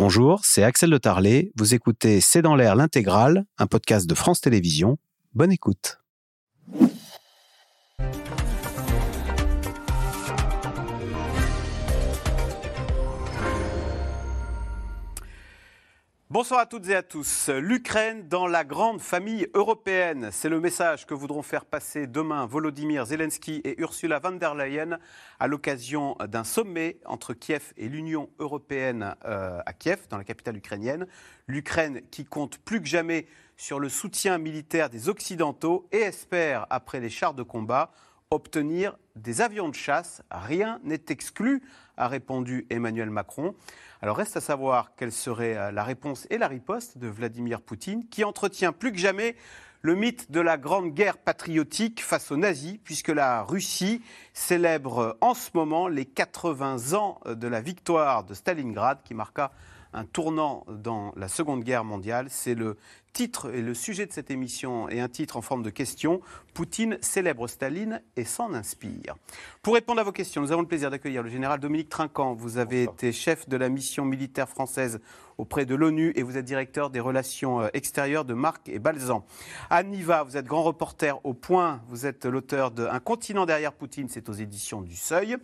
Bonjour, c'est Axel de Tarlet. Vous écoutez C'est dans l'air l'intégrale, un podcast de France Télévisions. Bonne écoute. Bonsoir à toutes et à tous. L'Ukraine dans la grande famille européenne. C'est le message que voudront faire passer demain Volodymyr Zelensky et Ursula von der Leyen à l'occasion d'un sommet entre Kiev et l'Union européenne euh, à Kiev, dans la capitale ukrainienne. L'Ukraine qui compte plus que jamais sur le soutien militaire des Occidentaux et espère, après les chars de combat, obtenir des avions de chasse. Rien n'est exclu, a répondu Emmanuel Macron. Alors reste à savoir quelle serait euh, la réponse et la riposte de Vladimir Poutine, qui entretient plus que jamais le mythe de la grande guerre patriotique face aux nazis, puisque la Russie célèbre en ce moment les 80 ans de la victoire de Stalingrad, qui marqua un tournant dans la Seconde Guerre mondiale. C'est le titre et le sujet de cette émission est un titre en forme de question. Poutine célèbre Staline et s'en inspire. Pour répondre à vos questions, nous avons le plaisir d'accueillir le général Dominique Trinquant. Vous avez été chef de la mission militaire française auprès de l'ONU et vous êtes directeur des relations euh, extérieures de Marc et Balzan. Anne Niva, vous êtes grand reporter au point. Vous êtes l'auteur de Un continent derrière Poutine, c'est aux éditions du Seuil.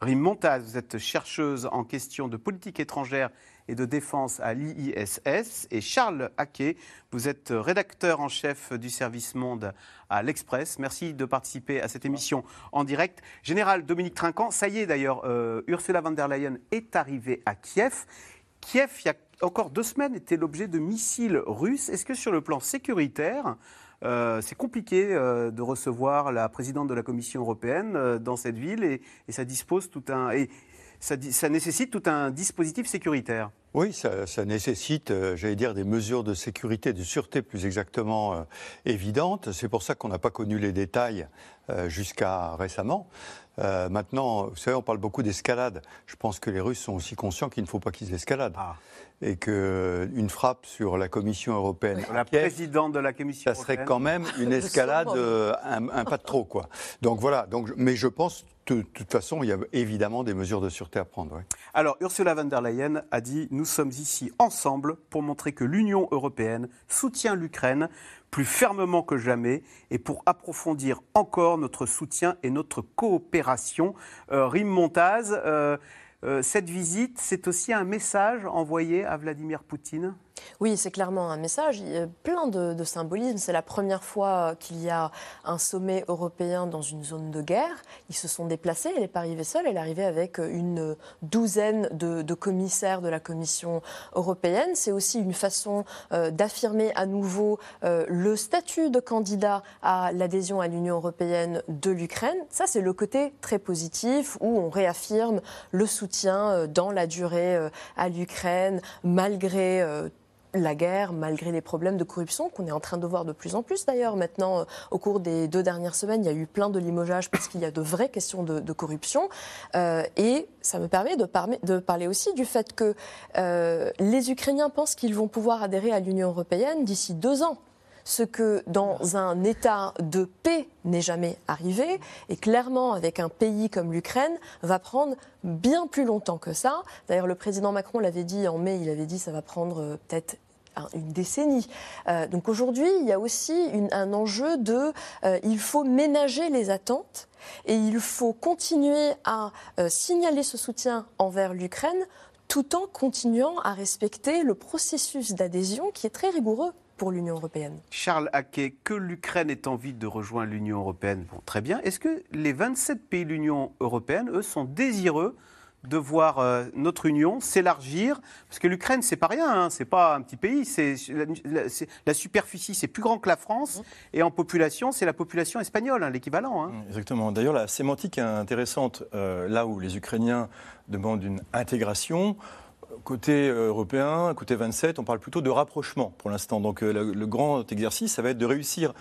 Rim Montaz, vous êtes chercheuse en questions de politique étrangère et de défense à l'IISS. Et Charles Haquet, vous êtes rédacteur en chef du service Monde à l'Express. Merci de participer à cette émission en direct. Général Dominique Trinquant, ça y est d'ailleurs, euh, Ursula von der Leyen est arrivée à Kiev. Kiev, il y a encore deux semaines, était l'objet de missiles russes. Est-ce que sur le plan sécuritaire, euh, c'est compliqué euh, de recevoir la présidente de la Commission européenne dans cette ville et, ça nécessite tout un dispositif sécuritaire? Oui, ça, nécessite, euh, j'allais dire, des mesures de sécurité, de sûreté plus exactement euh, évidentes. C'est pour ça qu'on n'a pas connu les détails jusqu'à récemment. maintenant, vous savez, on parle beaucoup d'escalade. Je pense que les Russes sont aussi conscients qu'il ne faut pas qu'ils escaladent. Ah. Et qu'une frappe sur la Commission européenne. La présidente de la Commission Ça serait quand même une escalade, un, un, pas de trop, quoi. Donc voilà. Donc, mais je pense de toute façon, il y a évidemment des mesures de sûreté à prendre. Alors, Ursula von der Leyen a dit Nous sommes ici ensemble pour montrer que l'Union européenne soutient l'Ukraine plus fermement que jamais et pour approfondir encore notre soutien et notre coopération. Euh, Montaz, euh, euh, cette visite, c'est aussi un message envoyé à Vladimir Poutine? Oui, c'est clairement un message. Il y a plein de, symbolisme. C'est la première fois qu'il y a un sommet européen dans une zone de guerre. Ils se sont déplacés. Elle n'est pas arrivée seule. Elle est arrivée avec une douzaine de, commissaires de la Commission européenne. C'est aussi une façon euh, d'affirmer à nouveau euh, le statut de candidat à l'adhésion à l'Union européenne de l'Ukraine. Ça, c'est le côté très positif où on réaffirme le soutien euh, dans la durée à l'Ukraine malgré la guerre, malgré les problèmes de corruption qu'on est en train de voir de plus en plus d'ailleurs. Maintenant, euh, au cours des deux dernières semaines, il y a eu plein de limogeages parce qu'il y a de vraies questions de, corruption. Euh, et ça me permet de, parler aussi du fait que euh, les Ukrainiens pensent qu'ils vont pouvoir adhérer à l'Union européenne d'ici deux ans ce que dans un état de paix n'est jamais arrivé, et clairement avec un pays comme l'Ukraine, va prendre bien plus longtemps que ça. D'ailleurs, le président Macron l'avait dit en mai, il avait dit ça va prendre euh, peut-être une décennie. Euh, donc aujourd'hui, il y a aussi un enjeu de euh, il faut ménager les attentes et il faut continuer à signaler ce soutien envers l'Ukraine tout en continuant à respecter le processus d'adhésion qui est très rigoureux pour l'Union européenne. Charles Haquet, que l'Ukraine ait envie de rejoindre l'Union européenne, bon, très bien. Est-ce que les 27 pays de l'Union européenne, eux, sont désireux de voir euh, notre union s'élargir, parce que l'Ukraine, c'est pas rien, hein, c'est pas un petit pays, c'est la, superficie, c'est plus grand que la France, mmh. et en population, c'est la population espagnole, hein, l'équivalent. Hein. Exactement. D'ailleurs, la sémantique est intéressante. Euh, là où les Ukrainiens demandent une intégration, Côté euh, européen, côté 27, on parle plutôt de rapprochement pour l'instant. Donc euh, le, grand exercice, ça va être de réussir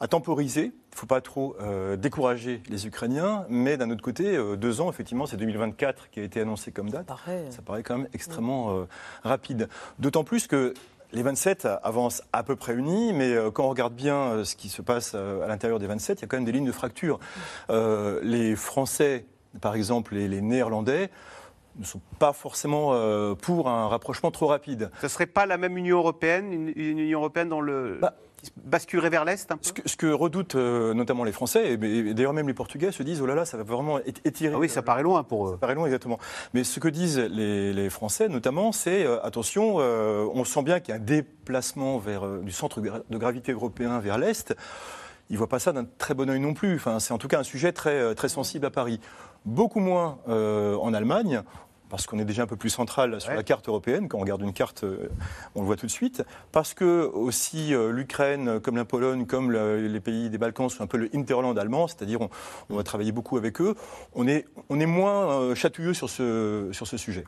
à temporiser. Il ne faut pas trop euh, décourager les Ukrainiens, mais d'un autre côté, deux ans, effectivement, c'est 2024 qui a été annoncé comme date. Ça paraît, quand même extrêmement rapide. D'autant plus que les 27 avancent à peu près unis, mais quand on regarde bien ce qui se passe à l'intérieur des 27, il y a quand même des lignes de fracture. les Français, par exemple, et les Néerlandais, ne sont pas forcément euh, pour un rapprochement trop rapide. Ce ne serait pas la même Union européenne, une, une Union européenne dans le... Bah, qui basculerait vers l'Est un peu Ce que, ce que redoutent euh, notamment les Français, et, et d'ailleurs même les Portugais, se disent oh là là, ça va vraiment étirer. Ah oui, ça paraît loin pour eux. Ça paraît long, exactement. Mais ce que disent les, les Français, notamment, c'est euh, attention, on sent bien qu'il y a un déplacement vers, du centre de gravité européen vers l'Est. Ils ne voient pas ça d'un très bon oeil non plus. Enfin, c'est en tout cas un sujet très, très sensible à Paris. Beaucoup moins euh, en Allemagne. Parce qu'on est déjà un peu plus central sur Ouais. la carte européenne. Quand on regarde une carte, euh, on le voit tout de suite. Parce que aussi euh, l'Ukraine, comme la Pologne, comme le- les pays des Balkans sont un peu le hinterland allemand, c'est-à-dire on, on va travailler beaucoup avec eux. On est, on est moins euh, chatouilleux sur ce, sur ce sujet.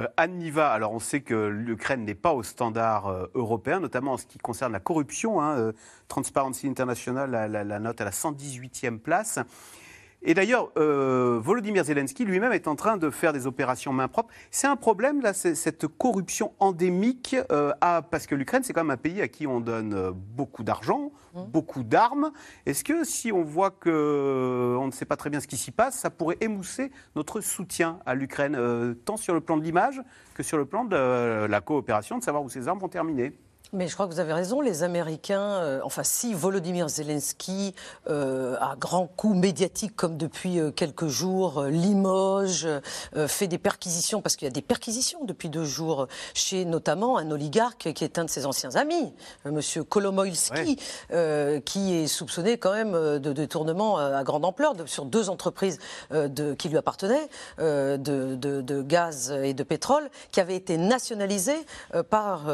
Euh, Anne Niva, alors on sait que l'Ukraine n'est pas au standard euh, européen, notamment en ce qui concerne la corruption. hein, euh, Transparency International la, la- la note à la 118e place. Et d'ailleurs, euh, Volodymyr Zelensky lui-même est en train de faire des opérations main propre. C'est un problème, là, cette corruption endémique, euh, à- parce que l'Ukraine, c'est quand même un pays à qui on donne euh, beaucoup d'argent, beaucoup d'armes. Est-ce que si on voit qu'on ne sait pas très bien ce qui s'y passe, ça pourrait émousser notre soutien à l'Ukraine, euh, tant sur le plan de l'image que sur le plan de la coopération, de savoir où ces armes vont terminer? Mais je crois que vous avez raison, les Américains, euh, enfin si Volodymyr Zelensky, euh, à grands coups médiatiques comme depuis euh, quelques jours, limoge, euh, fait des perquisitions, parce qu'il y a des perquisitions depuis deux jours chez notamment un oligarque qui est un de ses anciens amis, Monsieur Kolomoïski, euh, qui est soupçonné quand même de détournement à grande ampleur de- sur deux entreprises de- qui lui appartenaient, de, de- gaz et de pétrole, qui avaient été nationalisées par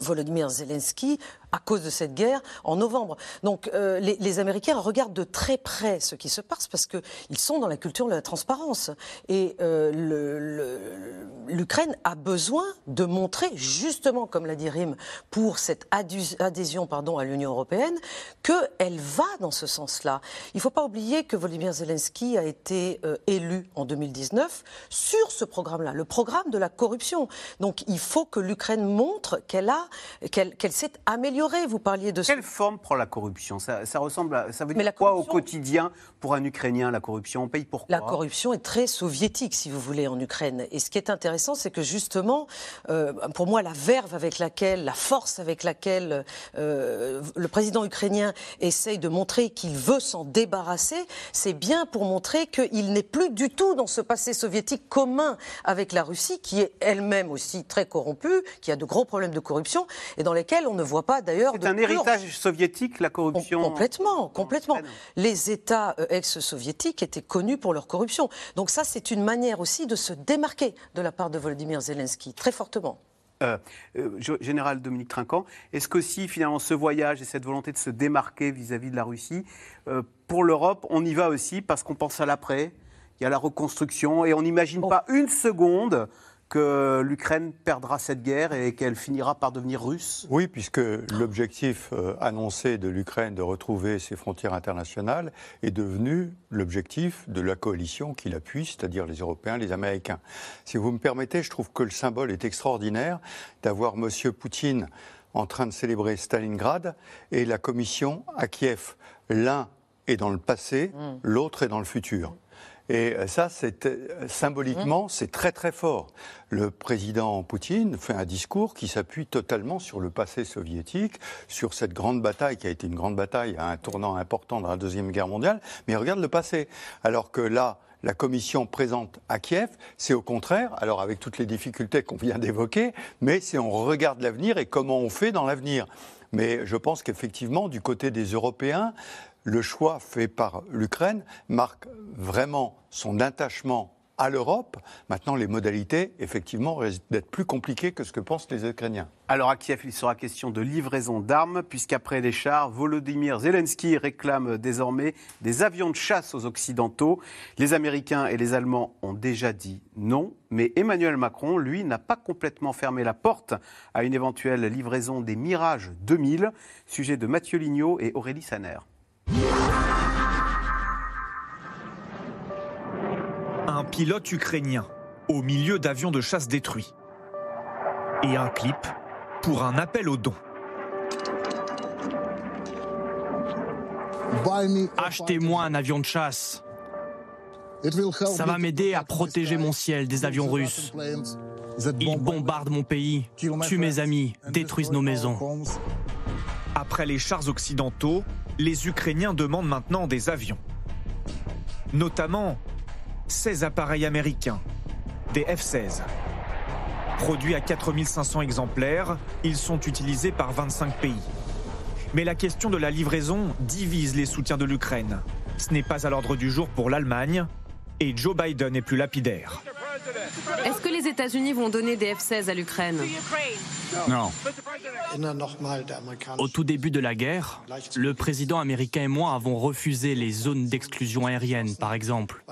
Volodymyr Zelensky à cause de cette guerre en novembre. Donc euh, les, Américains regardent de très près ce qui se passe parce qu'ils sont dans la culture de la transparence. Et euh, l'Ukraine a besoin de montrer, justement, comme l'a dit Rim, pour cette adhésion pardon, à l'Union européenne, qu'elle va dans ce sens-là. Il ne faut pas oublier que Volodymyr Zelensky a été euh, élu en 2019 sur ce programme-là, le programme de la corruption. Donc il faut que l'Ukraine montre qu'elle qu'elle, qu'elle s'est améliorée. Vous parliez de Quelle forme prend la corruption? Ça, ça ressemble à, ça veut dire quoi au quotidien pour un Ukrainien, la corruption? On paye pour quoi? La corruption est très soviétique, si vous voulez, en Ukraine. Et ce qui est intéressant, c'est que justement, euh, pour moi, la verve avec laquelle, la force avec laquelle euh, le président ukrainien essaye de montrer qu'il veut s'en débarrasser, c'est bien pour montrer qu'il n'est plus du tout dans ce passé soviétique commun avec la Russie, qui est elle-même aussi très corrompue, qui a de gros problèmes de corruption, et dans lesquels on ne voit pas d'ailleurs C'est un héritage soviétique, la Com- corruption Complètement, complètement. Ukraine. Les États euh, ex-soviétiques étaient connus pour leur corruption. Donc ça, c'est une manière aussi de se démarquer de la part de Volodymyr Zelensky, très fortement. Euh, euh, Général Dominique Trinquant, est-ce qu'aussi finalement ce voyage et cette volonté de se démarquer vis-à-vis de la Russie, euh, pour l'Europe, on y va aussi parce qu'on pense à l'après, il y a la reconstruction et on n'imagine Oh. pas une seconde que l'Ukraine perdra cette guerre et qu'elle finira par devenir russe Oui, puisque l'objectif euh, annoncé de l'Ukraine de retrouver ses frontières internationales est devenu l'objectif de la coalition qui l'appuie, c'est-à-dire les Européens, les Américains. Si vous me permettez, je trouve que le symbole est extraordinaire d'avoir M. Poutine en train de célébrer Stalingrad et la commission à Kiev. L'un est dans le passé, l'autre est dans le futur. Et euh, ça, c'est euh, symboliquement, c'est très très fort. Le président Poutine fait un discours qui s'appuie totalement sur le passé soviétique, sur cette grande bataille qui a été une grande bataille à un tournant important dans la deuxième guerre mondiale. Mais il regarde le passé, alors que là. La commission présente à Kiev, c'est au contraire, alors avec toutes les difficultés qu'on vient d'évoquer, mais c'est on regarde l'avenir et comment on fait dans l'avenir. Mais je pense qu'effectivement, du côté des Européens, le choix fait par l'Ukraine marque vraiment son attachement à l'Europe. Maintenant, les modalités, effectivement, risquent d'être plus compliquées que ce que pensent les Ukrainiens. Alors à Kiev, il sera question de livraison d'armes, puisqu'après les chars, Volodymyr Zelensky réclame désormais des avions de chasse aux Occidentaux. Les Américains et les Allemands ont déjà dit non, mais Emmanuel Macron, lui, n'a pas complètement fermé la porte à une éventuelle livraison des Mirage 2000, sujet de Mathieu Lignot et Aurélie Saner. Un pilote ukrainien au milieu d'avions de chasse détruits. Et un clip pour un appel aux dons. Achetez-moi un avion de chasse. Ça va m'aider à protéger mon ciel des avions russes. Ils bombardent mon pays, tuent mes amis, détruisent nos maisons. Après les chars occidentaux, les Ukrainiens demandent maintenant des avions. Notamment 16 appareils américains, des F-16. Produits à 4500 exemplaires, ils sont utilisés par 25 pays. Mais la question de la livraison divise les soutiens de l'Ukraine. Ce n'est pas à l'ordre du jour pour l'Allemagne et Joe Biden est plus lapidaire. Est-ce que les États-Unis vont donner des F-16 à l'Ukraine? Non. Au tout début de la guerre, le président américain et moi avons refusé les zones d'exclusion aérienne, par exemple,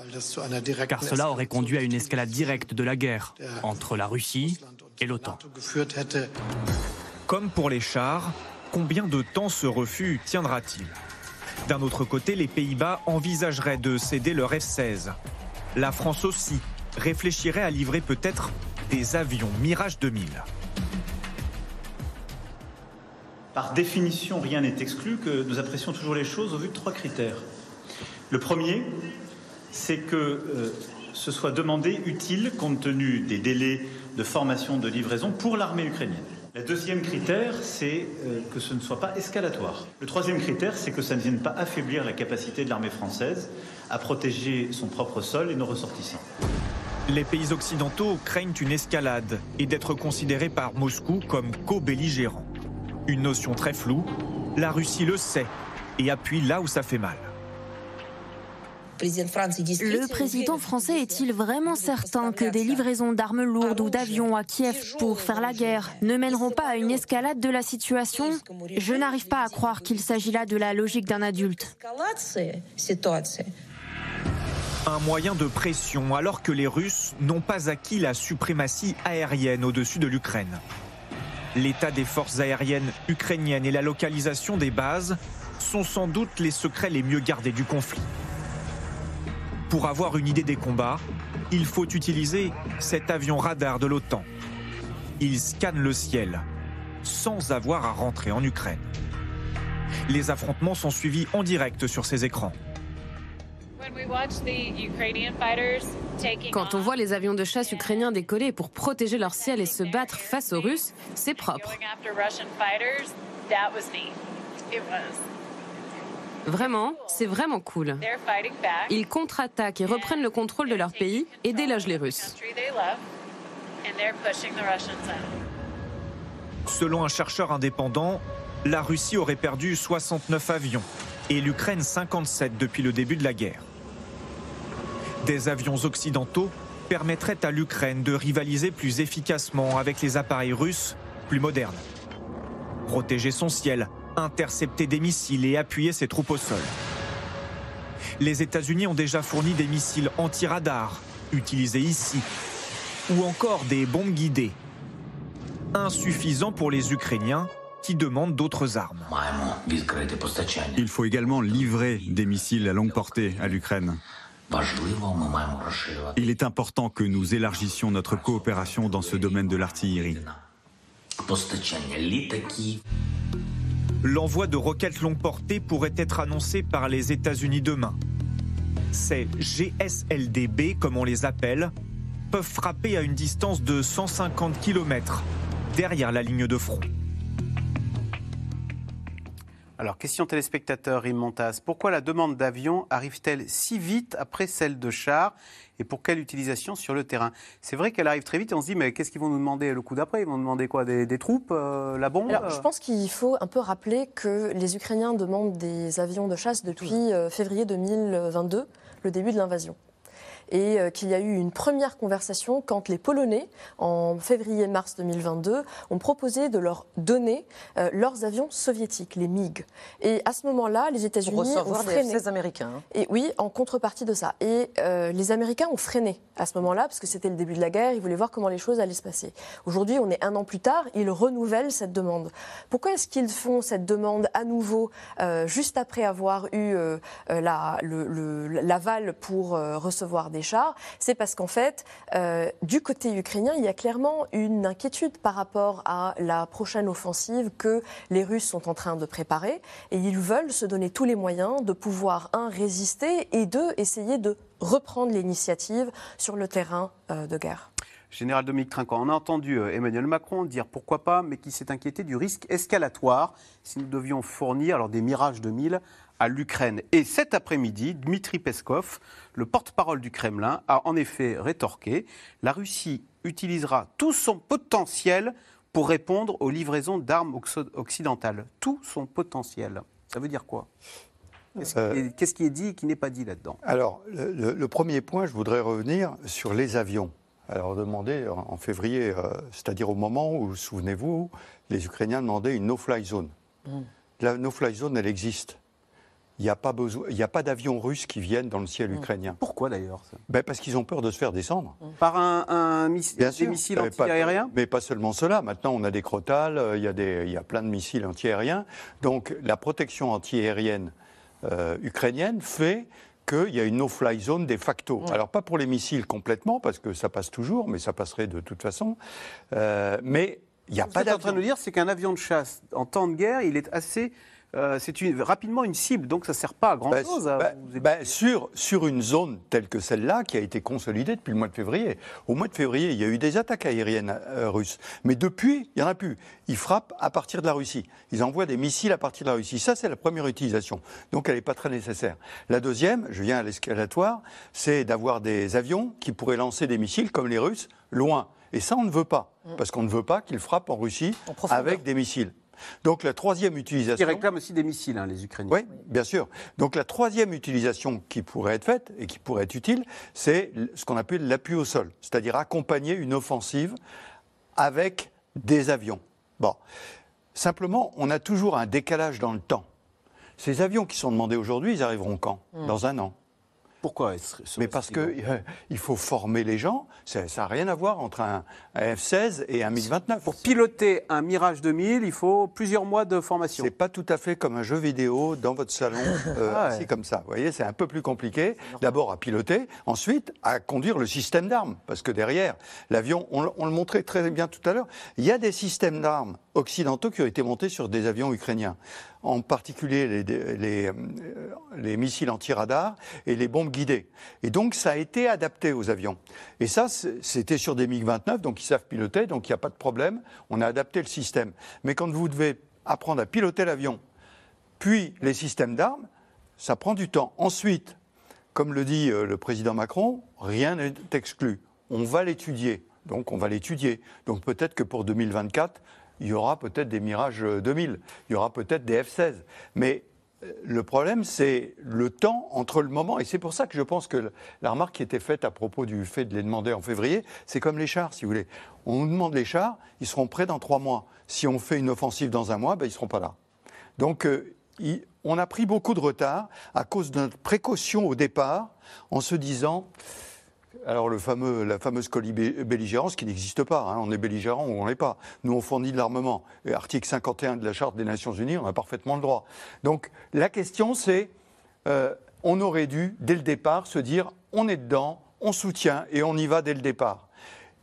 car cela aurait conduit à une escalade directe de la guerre entre la Russie et l'OTAN. Comme pour les chars, combien de temps ce refus tiendra-t-il? D'un autre côté, les Pays-Bas envisageraient de céder leur F-16. La France aussi réfléchirait à livrer peut-être des avions Mirage 2000. Par définition, rien n'est exclu que nous apprécions toujours les choses au vu de trois critères. Le premier, c'est que euh, ce soit demandé utile compte tenu des délais de formation de livraison pour l'armée ukrainienne. Le deuxième critère, c'est euh, que ce ne soit pas escalatoire. Le troisième critère, c'est que ça ne vienne pas affaiblir la capacité de l'armée française à protéger son propre sol et nos ressortissants. Les pays occidentaux craignent une escalade et d'être considérés par Moscou comme co-belligérants. Une notion très floue, la Russie le sait et appuie là où ça fait mal. Le président français est-il vraiment certain que des livraisons d'armes lourdes ou d'avions à Kiev pour faire la guerre ne mèneront pas à une escalade de la situation? Je n'arrive pas à croire qu'il s'agit là de la logique d'un adulte. Un moyen de pression alors que les Russes n'ont pas acquis la suprématie aérienne au-dessus de l'Ukraine. L'état des forces aériennes ukrainiennes et la localisation des bases sont sans doute les secrets les mieux gardés du conflit. Pour avoir une idée des combats, il faut utiliser cet avion radar de l'OTAN. Il scanne le ciel sans avoir à rentrer en Ukraine. Les affrontements sont suivis en direct sur ces écrans. Quand on voit les avions de chasse ukrainiens décoller pour protéger leur ciel et se battre face aux Russes, c'est propre. Vraiment, c'est vraiment cool. Ils contre-attaquent et reprennent le contrôle de leur pays et délogent les Russes. Selon un chercheur indépendant, la Russie aurait perdu 69 avions et l'Ukraine 57 depuis le début de la guerre. Des avions occidentaux permettraient à l'Ukraine de rivaliser plus efficacement avec les appareils russes plus modernes. Protéger son ciel, intercepter des missiles et appuyer ses troupes au sol. Les États-Unis ont déjà fourni des missiles anti-radar, utilisés ici, ou encore des bombes guidées. Insuffisant pour les Ukrainiens qui demandent d'autres armes. Il faut également livrer des missiles à longue portée à l'Ukraine. Il est important que nous élargissions notre coopération dans ce domaine de l'artillerie. L'envoi de roquettes longue portée pourrait être annoncé par les États-Unis demain. Ces GSLDB, comme on les appelle, peuvent frapper à une distance de 150 km derrière la ligne de front. Alors, question téléspectateur, Rim Pourquoi la demande d'avion arrive-t-elle si vite après celle de chars et pour quelle utilisation sur le terrain? C'est vrai qu'elle arrive très vite et on se dit, mais qu'est-ce qu'ils vont nous demander le coup d'après? Ils vont nous demander quoi? Des, troupes, euh, la bombe? Alors, Je pense qu'il faut un peu rappeler que les Ukrainiens demandent des avions de chasse depuis euh, février 2022, le début de l'invasion et euh, qu'il y a eu une première conversation quand les Polonais, en février-mars 2022, ont proposé de leur donner euh, leurs avions soviétiques, les MiG. Et à ce moment-là, les États-Unis ont freiné. Des américains. Hein. Et oui, en contrepartie de ça. Et euh, les Américains ont freiné à ce moment-là parce que c'était le début de la guerre. Ils voulaient voir comment les choses allaient se passer. Aujourd'hui, on est un an plus tard. Ils renouvellent cette demande. Pourquoi est-ce qu'ils font cette demande à nouveau juste après avoir eu l'aval pour recevoir des c'est parce qu'en fait, euh, du côté ukrainien, il y a clairement une inquiétude par rapport à la prochaine offensive que les Russes sont en train de préparer. Et ils veulent se donner tous les moyens de pouvoir, un, résister et deux, essayer de reprendre l'initiative sur le terrain euh, de guerre. Général Dominique Trinquant, on a entendu euh, Emmanuel Macron dire pourquoi pas, mais qui s'est inquiété du risque escalatoire si nous devions fournir alors des Mirage 2000 à l'Ukraine. Et cet après-midi, Dmitri Peskov, le porte-parole du Kremlin, a en effet rétorqué la Russie utilisera tout son potentiel pour répondre aux livraisons d'armes occidentales. Tout son potentiel. Ça veut dire quoi? Euh, Qu'est-ce qui, est dit et qui n'est pas dit là-dedans? Alors, le, premier point, je voudrais revenir sur les avions. Alors, demander en, février, euh, c'est-à-dire au moment où, souvenez-vous, les Ukrainiens demandaient une no-fly zone. Mm. La no-fly zone, elle existe il n'y a pas, a pas d'avions russes qui viennent dans le ciel mm. ukrainien. Pourquoi d'ailleurs ben Parce qu'ils ont peur de se faire descendre. Mm. Par un, des missiles antiaériens? Mais pas seulement cela. Maintenant, on a des crotales, euh, il y, a des, il y a plein de missiles antiaériens. Donc la protection antiaérienne euh, ukrainienne fait qu'il y a une no-fly zone de facto. Mm. Alors pas pour les missiles complètement, parce que ça passe toujours, mais ça passerait de toute façon. Euh, mais il n'y a pas d'avion. En train de nous dire, c'est qu'un avion de chasse, en temps de guerre, il est assez euh, c'est rapidement une cible, donc ça ne sert pas à grand-chose. Bah, bah, sur, sur une zone telle que celle-là, qui a été consolidée depuis le mois de février. Au mois de février, il y a eu des attaques aériennes euh, russes. Mais depuis, il n'y en a plus. Ils frappent à partir de la Russie. Ils envoient des missiles à partir de la Russie. Ça, c'est la première utilisation. Donc elle n'est pas très nécessaire. La deuxième, je viens à l'escalatoire, c'est d'avoir des avions qui pourraient lancer des missiles, comme les Russes, loin. Et ça, on ne veut pas, mm. parce qu'on ne veut pas qu'ils frappent en Russie avec des missiles. Donc la troisième utilisation. Ils réclament aussi des missiles, hein, les Ukrainiens. Oui, bien sûr. Donc la troisième utilisation qui pourrait être faite et qui pourrait être utile, c'est ce qu'on appelle l'appui au sol, c'est-à-dire accompagner une offensive avec des avions. Bon. Simplement, on a toujours un décalage dans le temps. Ces avions qui sont demandés aujourd'hui, ils arriveront quand? Hmm. Dans un an. Pourquoi Mais parce qu'il euh, faut former les gens. Ça n'a rien à voir entre un, F-16 et un MiG-29. Pour piloter un Mirage 2000, il faut plusieurs mois de formation. C'est pas tout à fait comme un jeu vidéo dans votre salon, euh, ah comme ça. Vous voyez, c'est un peu plus compliqué. D'abord à piloter, ensuite à conduire le système d'armes. Parce que derrière, l'avion, on, on le montrait très bien tout à l'heure, il y a des systèmes d'armes occidentaux qui ont été montés sur des avions ukrainiens en particulier les, euh, les, missiles anti-radar et les bombes guidées. Et donc ça a été adapté aux avions. Et ça, c'était sur des MiG-29, donc ils savent piloter, donc il n'y a pas de problème. On a adapté le système. Mais quand vous devez apprendre à piloter l'avion, puis les systèmes d'armes, ça prend du temps. Ensuite, comme le dit euh, le président Macron, rien n'est exclu. On va l'étudier. Donc on va l'étudier. Donc peut-être que pour 2024, il y aura peut-être des Mirage 2000, il y aura peut-être des F-16. Mais euh, le problème, c'est le temps entre le moment, et c'est pour ça que je pense que la remarque qui était faite à propos du fait de les demander en février, c'est comme les chars, si vous voulez. On nous demande les chars, ils seront prêts dans trois mois. Si on fait une offensive dans un mois, ben, ils ne seront pas là. Donc, euh, on a pris beaucoup de retard à cause de notre précaution au départ, en se disant, alors le fameux, la fameuse belligérance qui n'existe pas. Hein. On est belligérant ou on n'est pas. Nous, on fournit de l'armement. Et article 51 de la Charte des Nations Unies, on a parfaitement le droit. Donc la question, c'est, euh, on aurait dû, dès le départ, se dire, on est dedans, on soutient et on y va dès le départ.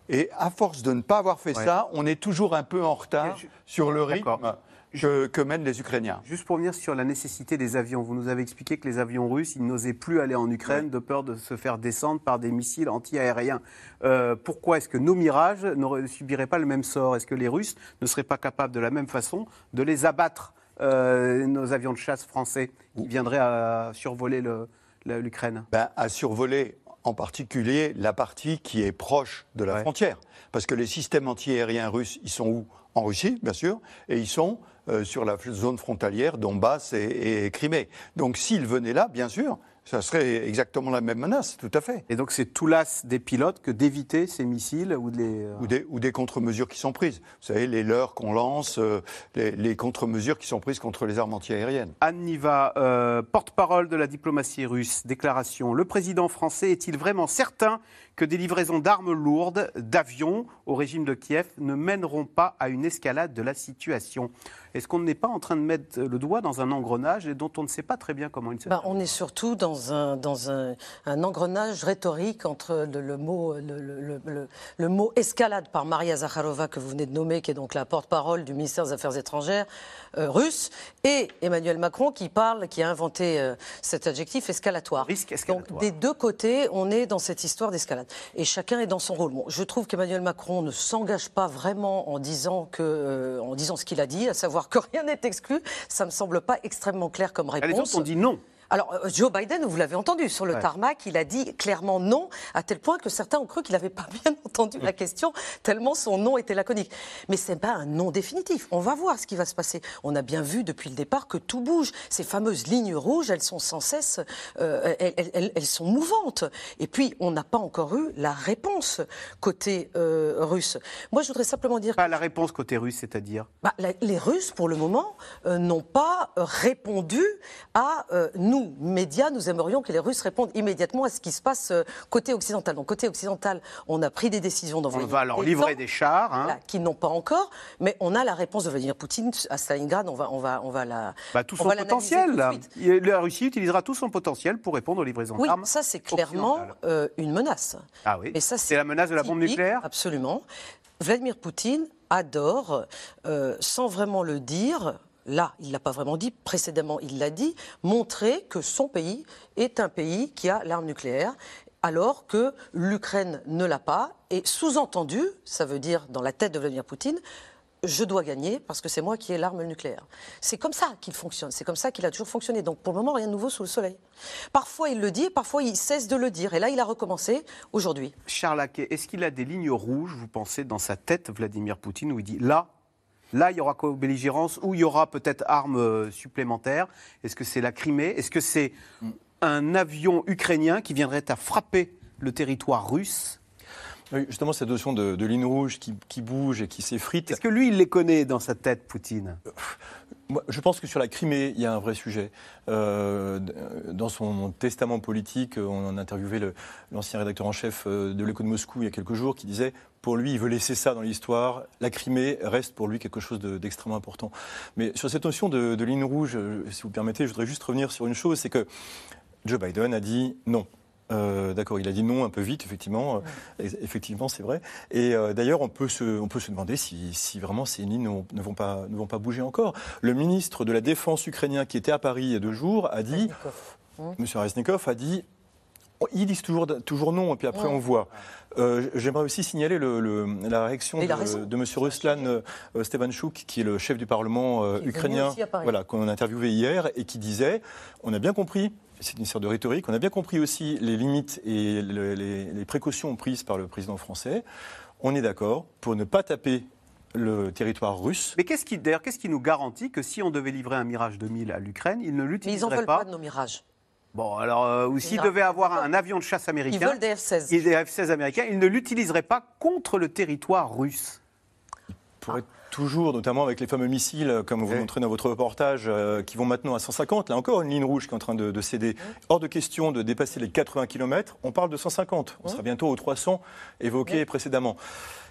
Et à force de ne pas avoir fait ça, on est toujours un peu en retard sur le rythme que, mènent les Ukrainiens. Juste pour venir sur la nécessité des avions, vous nous avez expliqué que les avions russes, ils n'osaient plus aller en Ukraine de peur de se faire descendre par des missiles anti-aériens. Euh, pourquoi est-ce que nos Mirages ne subiraient pas le même sort? Est-ce que les Russes ne seraient pas capables de la même façon de les abattre, euh, nos avions de chasse français, qui viendraient à survoler l'Ukraine? Ben, À survoler en particulier la partie qui est proche de la frontière. Parce que les systèmes anti-aériens russes, ils sont où? En Russie, bien sûr, et ils sont euh, sur la zone frontalière Donbass et, et Crimée. Donc s'ils venaient là, bien sûr, ça serait exactement la même menace, tout à fait. Et donc c'est tout l'as des pilotes que d'éviter ces missiles ou de les... Euh, ou des, ou des contre-mesures qui sont prises. Vous savez, les leurres qu'on lance, euh, les, contre-mesures qui sont prises contre les armes antiaériennes. Anne Niva, porte-parole de la diplomatie russe, déclaration. Le président français est-il vraiment certain que des livraisons d'armes lourdes, d'avions au régime de Kiev ne mèneront pas à une escalade de la situation? Est-ce qu'on n'est pas en train de mettre le doigt dans un engrenage et dont on ne sait pas très bien comment il se bah, On est surtout dans un, dans un, engrenage rhétorique entre le, mot, le, le, mot escalade par Maria Zakharova que vous venez de nommer, qui est donc la porte-parole du ministère des Affaires étrangères russe, et Emmanuel Macron qui parle, qui a inventé euh, cet adjectif escalatoire. Risque escalatoire. Donc des deux côtés, on est dans cette histoire d'escalade. Et chacun est dans son rôle. Bon, je trouve qu'Emmanuel Macron ne s'engage pas vraiment en disant, que, euh, en disant ce qu'il a dit, à savoir que rien n'est exclu. Ça me semble pas extrêmement clair comme réponse. Les autres ont dit non. Alors, euh, Joe Biden, vous l'avez entendu, sur le tarmac, il a dit clairement non, à tel point que certains ont cru qu'il n'avait pas bien entendu la question, tellement son nom était laconique. Mais ce n'est pas un non définitif. On va voir ce qui va se passer. On a bien vu depuis le départ que tout bouge. Ces fameuses lignes rouges, elles sont sans cesse, euh, elles, sont mouvantes. Et puis, on n'a pas encore eu la réponse côté euh, russe. Moi, je voudrais simplement dire... Pas la réponse côté russe, c'est-à-dire bah, Les Russes, pour le moment, n'ont pas répondu à nous nous, médias, nous aimerions que les Russes répondent immédiatement à ce qui se passe euh, côté occidental. Donc côté occidental, on a pris des décisions d'envoyer. On va leur livrer des chars, hein. qui n'ont pas encore, mais on a la réponse de Vladimir Poutine à Stalingrad. On va, on va, on va la. Bah, tout son potentiel. La Russie utilisera tout son potentiel pour répondre aux livraisons oui, d'armes. ça c'est clairement euh, une menace. Ah oui. c'est la menace de la bombe nucléaire. Absolument. Vladimir Poutine adore, euh, sans vraiment le dire, là, il ne l'a pas vraiment dit, précédemment, il l'a dit, montrer que son pays est un pays qui a l'arme nucléaire alors que l'Ukraine ne l'a pas. Et sous-entendu, ça veut dire dans la tête de Vladimir Poutine, je dois gagner parce que c'est moi qui ai l'arme nucléaire. C'est comme ça qu'il fonctionne, c'est comme ça qu'il a toujours fonctionné. Donc pour le moment, rien de nouveau sous le soleil. Parfois il le dit, parfois il cesse de le dire. Et là, il a recommencé aujourd'hui. Charles est-ce qu'il a des lignes rouges, vous pensez, dans sa tête, Vladimir Poutine, où il dit là, Là, il y aura co-belligérance ou il y aura peut-être armes euh, supplémentaires? Est-ce que c'est la Crimée? Est-ce que c'est un avion ukrainien qui viendrait à frapper le territoire russe? Oui, justement, cette notion de, ligne rouge qui, bouge et qui s'effrite. Est-ce que lui, il les connaît dans sa tête, Poutine? Euh, Je pense que sur la Crimée, il y a un vrai sujet. Euh, dans son testament politique, on a interviewé l'ancien rédacteur en chef de l'Écho de Moscou il y a quelques jours qui disait pour lui, il veut laisser ça dans l'histoire. La Crimée reste pour lui quelque chose d'extrêmement important. Mais sur cette notion de, ligne rouge, euh, si vous permettez, je voudrais juste revenir sur une chose, c'est que Joe Biden a dit non. Euh, d'accord, il a dit non un peu vite, effectivement. Effectivement, c'est vrai. Et euh, d'ailleurs, on, peut se, on peut se demander si, vraiment ces lignes ne vont, pas, ne vont pas bouger encore. Le ministre de la Défense ukrainien qui était à Paris il y a deux jours a dit, M. Resnikov a dit ils disent toujours, toujours non, et puis après on voit. Euh, j'aimerais aussi signaler la réaction de, M. Ruslan euh, Stevanchuk, qui est le chef du Parlement euh, ukrainien, voilà, qu'on a interviewé hier, et qui disait on a bien compris c'est une sorte de rhétorique. On a bien compris aussi les limites et les, précautions prises par le président français. On est d'accord pour ne pas taper le territoire russe. Mais qu'est-ce qui, d'ailleurs, qu'est-ce qui nous garantit que si on devait livrer un Mirage 2000 à l'Ukraine, il ne l'utiliserait pas Ils n'en veulent pas de nos Mirages. Bon, alors, euh, ou s'il devait avoir un avion de chasse américain. Ils veulent des F-16. Des F-16 américains, il ne l'utiliserait pas contre le territoire russe. Toujours, notamment avec les fameux missiles, comme vous montrez dans votre reportage, euh, qui vont maintenant à 150. Là encore, une ligne rouge qui est en train de, céder. Hors de question de dépasser les 80 km. On parle de 150. On sera bientôt aux 300 évoqués précédemment.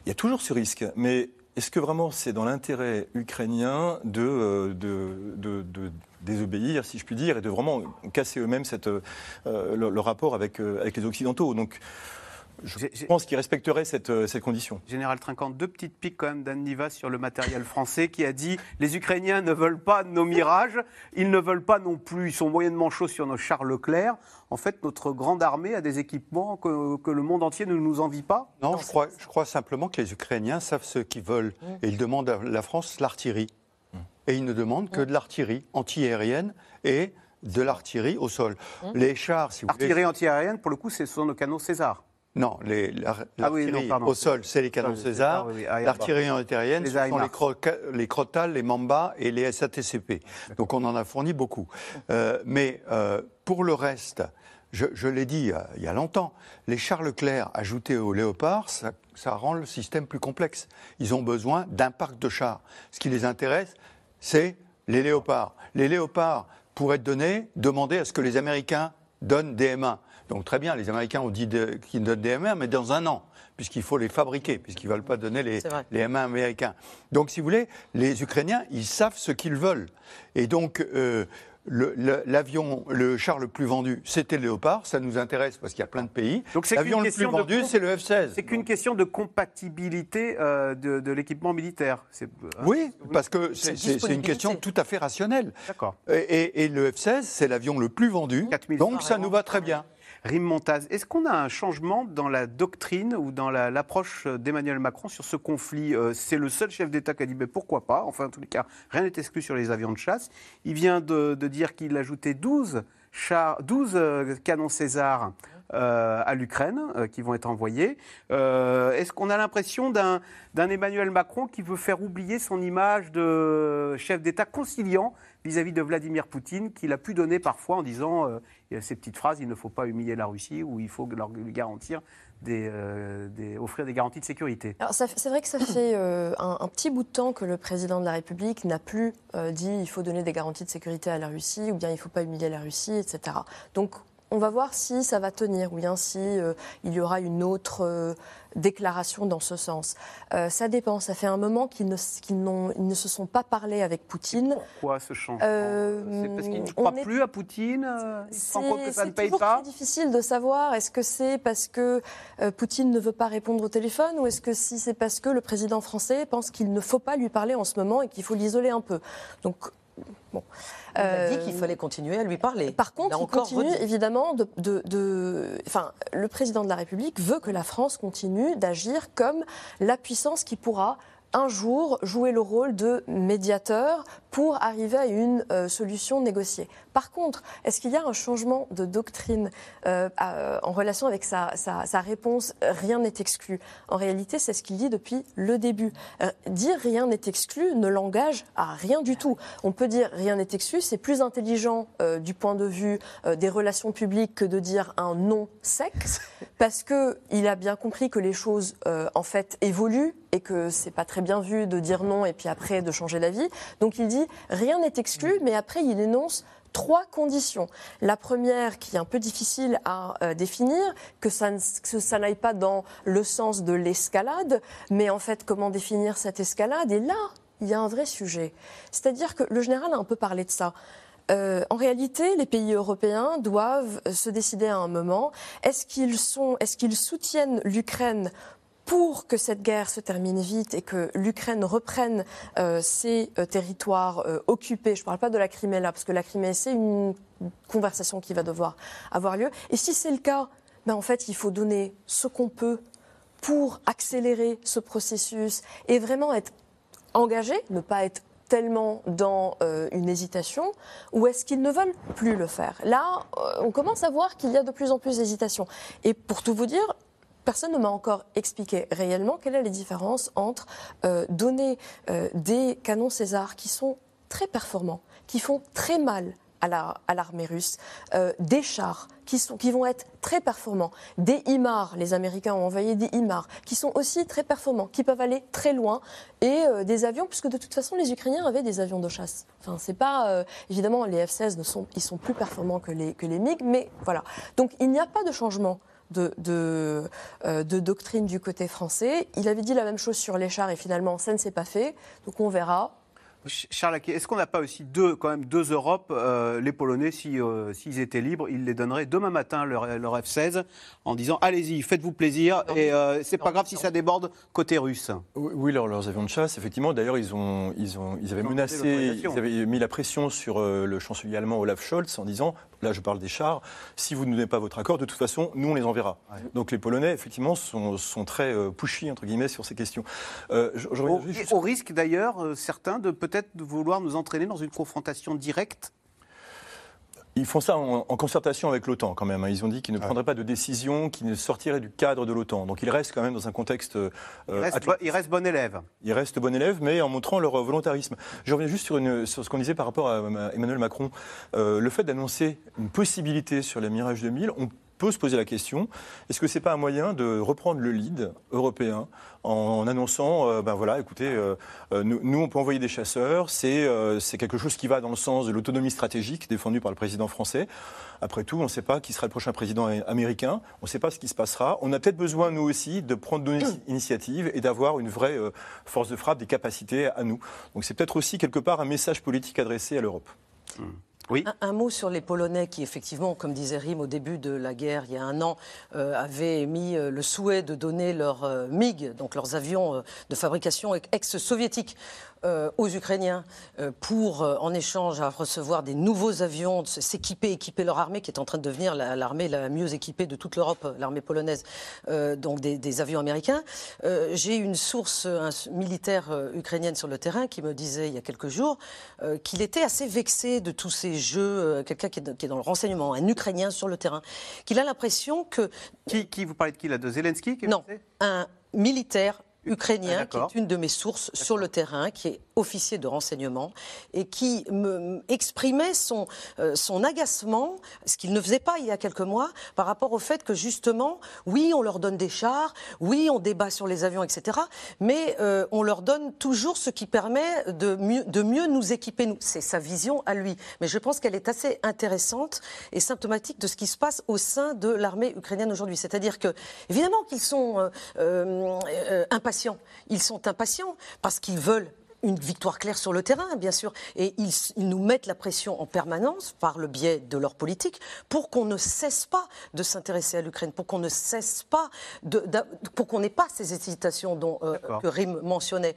Il y a toujours ce risque, mais est-ce que vraiment c'est dans l'intérêt ukrainien de, euh, de, de désobéir, si je puis dire, et de vraiment casser eux-mêmes euh, le, rapport avec, euh, avec les Occidentaux? Donc, je pense qu'ils respecteraient cette, euh, cette, condition. Général Trinquant, deux petites piques quand même d'Anne Nivas sur le matériel français qui a dit les Ukrainiens ne veulent pas nos mirages, ils ne veulent pas non plus, ils sont moyennement chauds sur nos chars Leclerc. En fait, notre grande armée a des équipements que, que le monde entier ne nous envie pas Non, je, crois, je crois simplement que les Ukrainiens savent ce qu'ils veulent mmh. et ils demandent à la France l'artillerie et ils ne demandent que de l'artillerie antiaérienne et de l'artillerie au sol. Les chars, si vous Artillerie antiaérienne, pour le coup, ce sont nos canons César. Non, ah l'artillerie au sol, c'est les canons César. l'artillerie antiaérienne, ce sont les, les Crotales, les Mamba et les SATCP. Donc on en a fourni beaucoup. Euh, mais euh, pour le reste, je, l'ai dit euh, il y a longtemps, les chars Leclerc ajoutés aux Léopard, ça, ça rend le système plus complexe. Ils ont besoin d'un parc de chars. Ce qui les intéresse, c'est les léopards. Les léopards, pour être donnés, demander à ce que les Américains donnent des M1. Donc très bien, les Américains ont dit qu'ils donnent des M1, mais dans un an. puisqu'il faut les fabriquer, puisqu'ils ne veulent pas donner les, les M1 américains. Donc, si vous voulez, les Ukrainiens, ils savent ce qu'ils veulent. Et donc, euh, l'avion, le, char le plus vendu, c'était le Léopard. Ça nous intéresse parce qu'il y a plein de pays. Donc l'avion le plus vendu, c'est le F-16. C'est qu'une question de compatibilité euh, de, l'équipement militaire. Hein oui, parce que c'est une question tout à fait rationnelle. D'accord. Et, et, le F-16, c'est l'avion le plus vendu. Donc ça nous va très bien. Rim Montaz, est-ce qu'on a un changement dans la doctrine ou dans l'approche d'Emmanuel Macron sur ce conflit euh, C'est le seul chef d'État qui a dit mais pourquoi pas? Enfin, en tous les cas, rien n'est exclu sur les avions de chasse. Il vient de, dire qu'il ajoutait 12, chars, 12 euh, canons César euh, à l'Ukraine qui vont être envoyés. Est-ce qu'on a l'impression d'un Emmanuel Macron qui veut faire oublier son image de chef d'État conciliant vis-à-vis de Vladimir Poutine qu'il a pu donner parfois en disant euh, ces petites phrases il ne faut pas humilier la Russie ou il faut leur garantir des, euh, offrir des garanties de sécurité. C'est vrai que ça fait euh, un, petit bout de temps que le président de la République n'a plus dit il faut donner des garanties de sécurité à la Russie ou bien il ne faut pas humilier la Russie, etc. Donc on va voir si ça va tenir ou bien si il y aura une autre déclaration dans ce sens. Euh, ça dépend. Ça fait un moment qu'ils ne, ne, se sont pas parlé avec Poutine. Pourquoi ce changement? Euh, C'est parce qu'ils ne croient plus à Poutine C'est toujours très difficile de savoir. Est-ce que c'est parce que euh, Poutine ne veut pas répondre au téléphone ou est-ce que si c'est parce que le président français pense qu'il ne faut pas lui parler en ce moment et qu'il faut l'isoler un peu? Donc, bon. Il a dit qu'il euh, fallait continuer à lui parler. Par contre, il, continue évidemment de, Enfin, le président de la République veut que la France continue d'agir comme la puissance qui pourra un jour jouer le rôle de médiateur pour arriver à une euh, solution négociée. Par contre, est-ce qu'il y a un changement de doctrine euh, en relation avec sa, réponse Rien n'est exclu? En réalité, c'est ce qu'il dit depuis le début. Euh, dire rien n'est exclu ne l'engage à rien du tout. On peut dire rien n'est exclu, c'est plus intelligent du point de vue des relations publiques que de dire un non sec, parce qu'il a bien compris que les choses en fait évoluent et que c'est pas très bien vu de dire non et puis après de changer d'avis. Donc il dit rien n'est exclu, mais après il énonce trois conditions. La première, qui est un peu difficile à euh, définir, que ça, n'aille pas dans le sens de l'escalade, mais en fait, comment définir cette escalade? Et là, il y a un vrai sujet. C'est-à-dire que le général a un peu parlé de ça. Euh, en réalité, les pays européens doivent se décider à un moment est-ce qu'ils sont, est-ce qu'ils soutiennent l'Ukraine pour que cette guerre se termine vite et que l'Ukraine reprenne euh, ses euh, territoires euh, occupés, je ne parle pas de la Crimée là, parce que la Crimée, c'est une conversation qui va devoir avoir lieu. Et si c'est le cas, ben en fait, il faut donner ce qu'on peut pour accélérer ce processus et vraiment être engagé, ne pas être tellement dans une hésitation, ou est-ce qu'ils ne veulent plus le faire? Là, on commence à voir qu'il y a de plus en plus d'hésitation. Et pour tout vous dire, personne ne m'a encore expliqué réellement quelle est la différence entre euh, donner euh, des canons César qui sont très performants, qui font très mal à l'armée russe, euh, des chars qui, vont être très performants, des IMAR, les Américains ont envoyé des IMAR, qui sont aussi très performants, qui peuvent aller très loin, et des avions, puisque de toute façon les Ukrainiens avaient des avions de chasse. Enfin, c'est pas évidemment les F-16 ne sont, sont plus performants que les MiG, mais voilà. Donc il n'y a pas de changement de, euh, de, doctrine du côté français. Il avait dit la même chose sur les chars et finalement ça ne s'est pas fait. Donc on verra. Charles est-ce qu'on n'a pas aussi deux, quand même deux Europes euh, Les Polonais, euh, s'ils étaient libres, ils les donneraient demain matin leur, F-16 en disant allez-y, faites-vous plaisir et euh, c'est pas grave si ça déborde côté russe. Oui, leurs, avions de chasse, effectivement. D'ailleurs, ils ont, ils ont, ils avaient menacé, ils avaient mis la pression sur le chancelier allemand Olaf Scholz en disant là, je parle des chars. Si vous ne donnez pas votre accord, de toute façon, nous on les enverra. Donc les Polonais, effectivement, sont, sont très pushy entre guillemets sur ces questions. au risque d'ailleurs, certains de peut-être vouloir nous entraîner dans une confrontation directe ils font ça en, concertation avec l'OTAN quand même. Hein. Ils ont dit qu'ils ne prendraient pas de décision qui ne sortirait du cadre de l'OTAN. Donc ils restent quand même dans un contexte. Euh, ils, restent, bon élève. Ils restent bon élève, mais en montrant leur volontarisme. Je reviens juste sur, une, sur ce qu'on disait par rapport à, Emmanuel Macron. Euh, le fait d'annoncer une possibilité sur les Mirage 2000, on peut se poser la question est-ce que ce n'est pas un moyen de reprendre le lead européen en annonçant euh, ben voilà, écoutez, euh, euh, nous, on peut envoyer des chasseurs, c'est quelque chose qui va dans le sens de l'autonomie stratégique défendue par le président français. Après tout, on ne sait pas qui sera le prochain président américain, on ne sait pas ce qui se passera. On a peut-être besoin, nous aussi, de prendre nos initiatives et d'avoir une vraie force de frappe, des capacités à nous. Donc c'est peut-être aussi quelque part un message politique adressé à l'Europe. Mmh. Un, mot sur les Polonais qui, effectivement, comme disait Rim au début de la guerre, il y a un an, euh, avaient émis euh, le souhait de donner leurs euh, MiG, donc leurs avions de fabrication ex-soviétique, euh, aux Ukrainiens euh, pour, euh, en échange, à recevoir des nouveaux avions, de s'équiper, équiper leur armée, qui est en train de devenir l'armée la, mieux équipée de toute l'Europe, l'armée polonaise, donc des, avions américains. J'ai une source militaire ukrainienne sur le terrain qui me disait il y a quelques jours qu'il était assez vexé de tous ces jeux, quelqu'un qui, est dans le renseignement, un Ukrainien sur le terrain, qu'il a l'impression que... Qui, qui, vous parlez de qui? Là De Zelensky Non, un militaire ukrainien, ah, qui est une de mes sources sur le terrain, qui est officier de renseignement, et qui me exprimait son, euh, son agacement, ce qu'il ne faisait pas il y a quelques mois, par rapport au fait que justement, oui, on leur donne des chars, oui, on débat sur les avions, etc., mais euh, on leur donne toujours ce qui permet de mieux, de mieux nous équiper, nous. C'est sa vision à lui. Mais je pense qu'elle est assez intéressante et symptomatique de ce qui se passe au sein de l'armée ukrainienne aujourd'hui. C'est-à-dire que, évidemment qu'ils sont euh, impatients ils sont impatients parce qu'ils veulent une victoire claire sur le terrain, bien sûr. Et ils, nous mettent la pression en permanence par le biais de leur politique pour qu'on ne cesse pas de s'intéresser à l'Ukraine, pour qu'on ne cesse pas de, pour qu'on n'ait pas ces hésitations dont euh, que Rim mentionnait.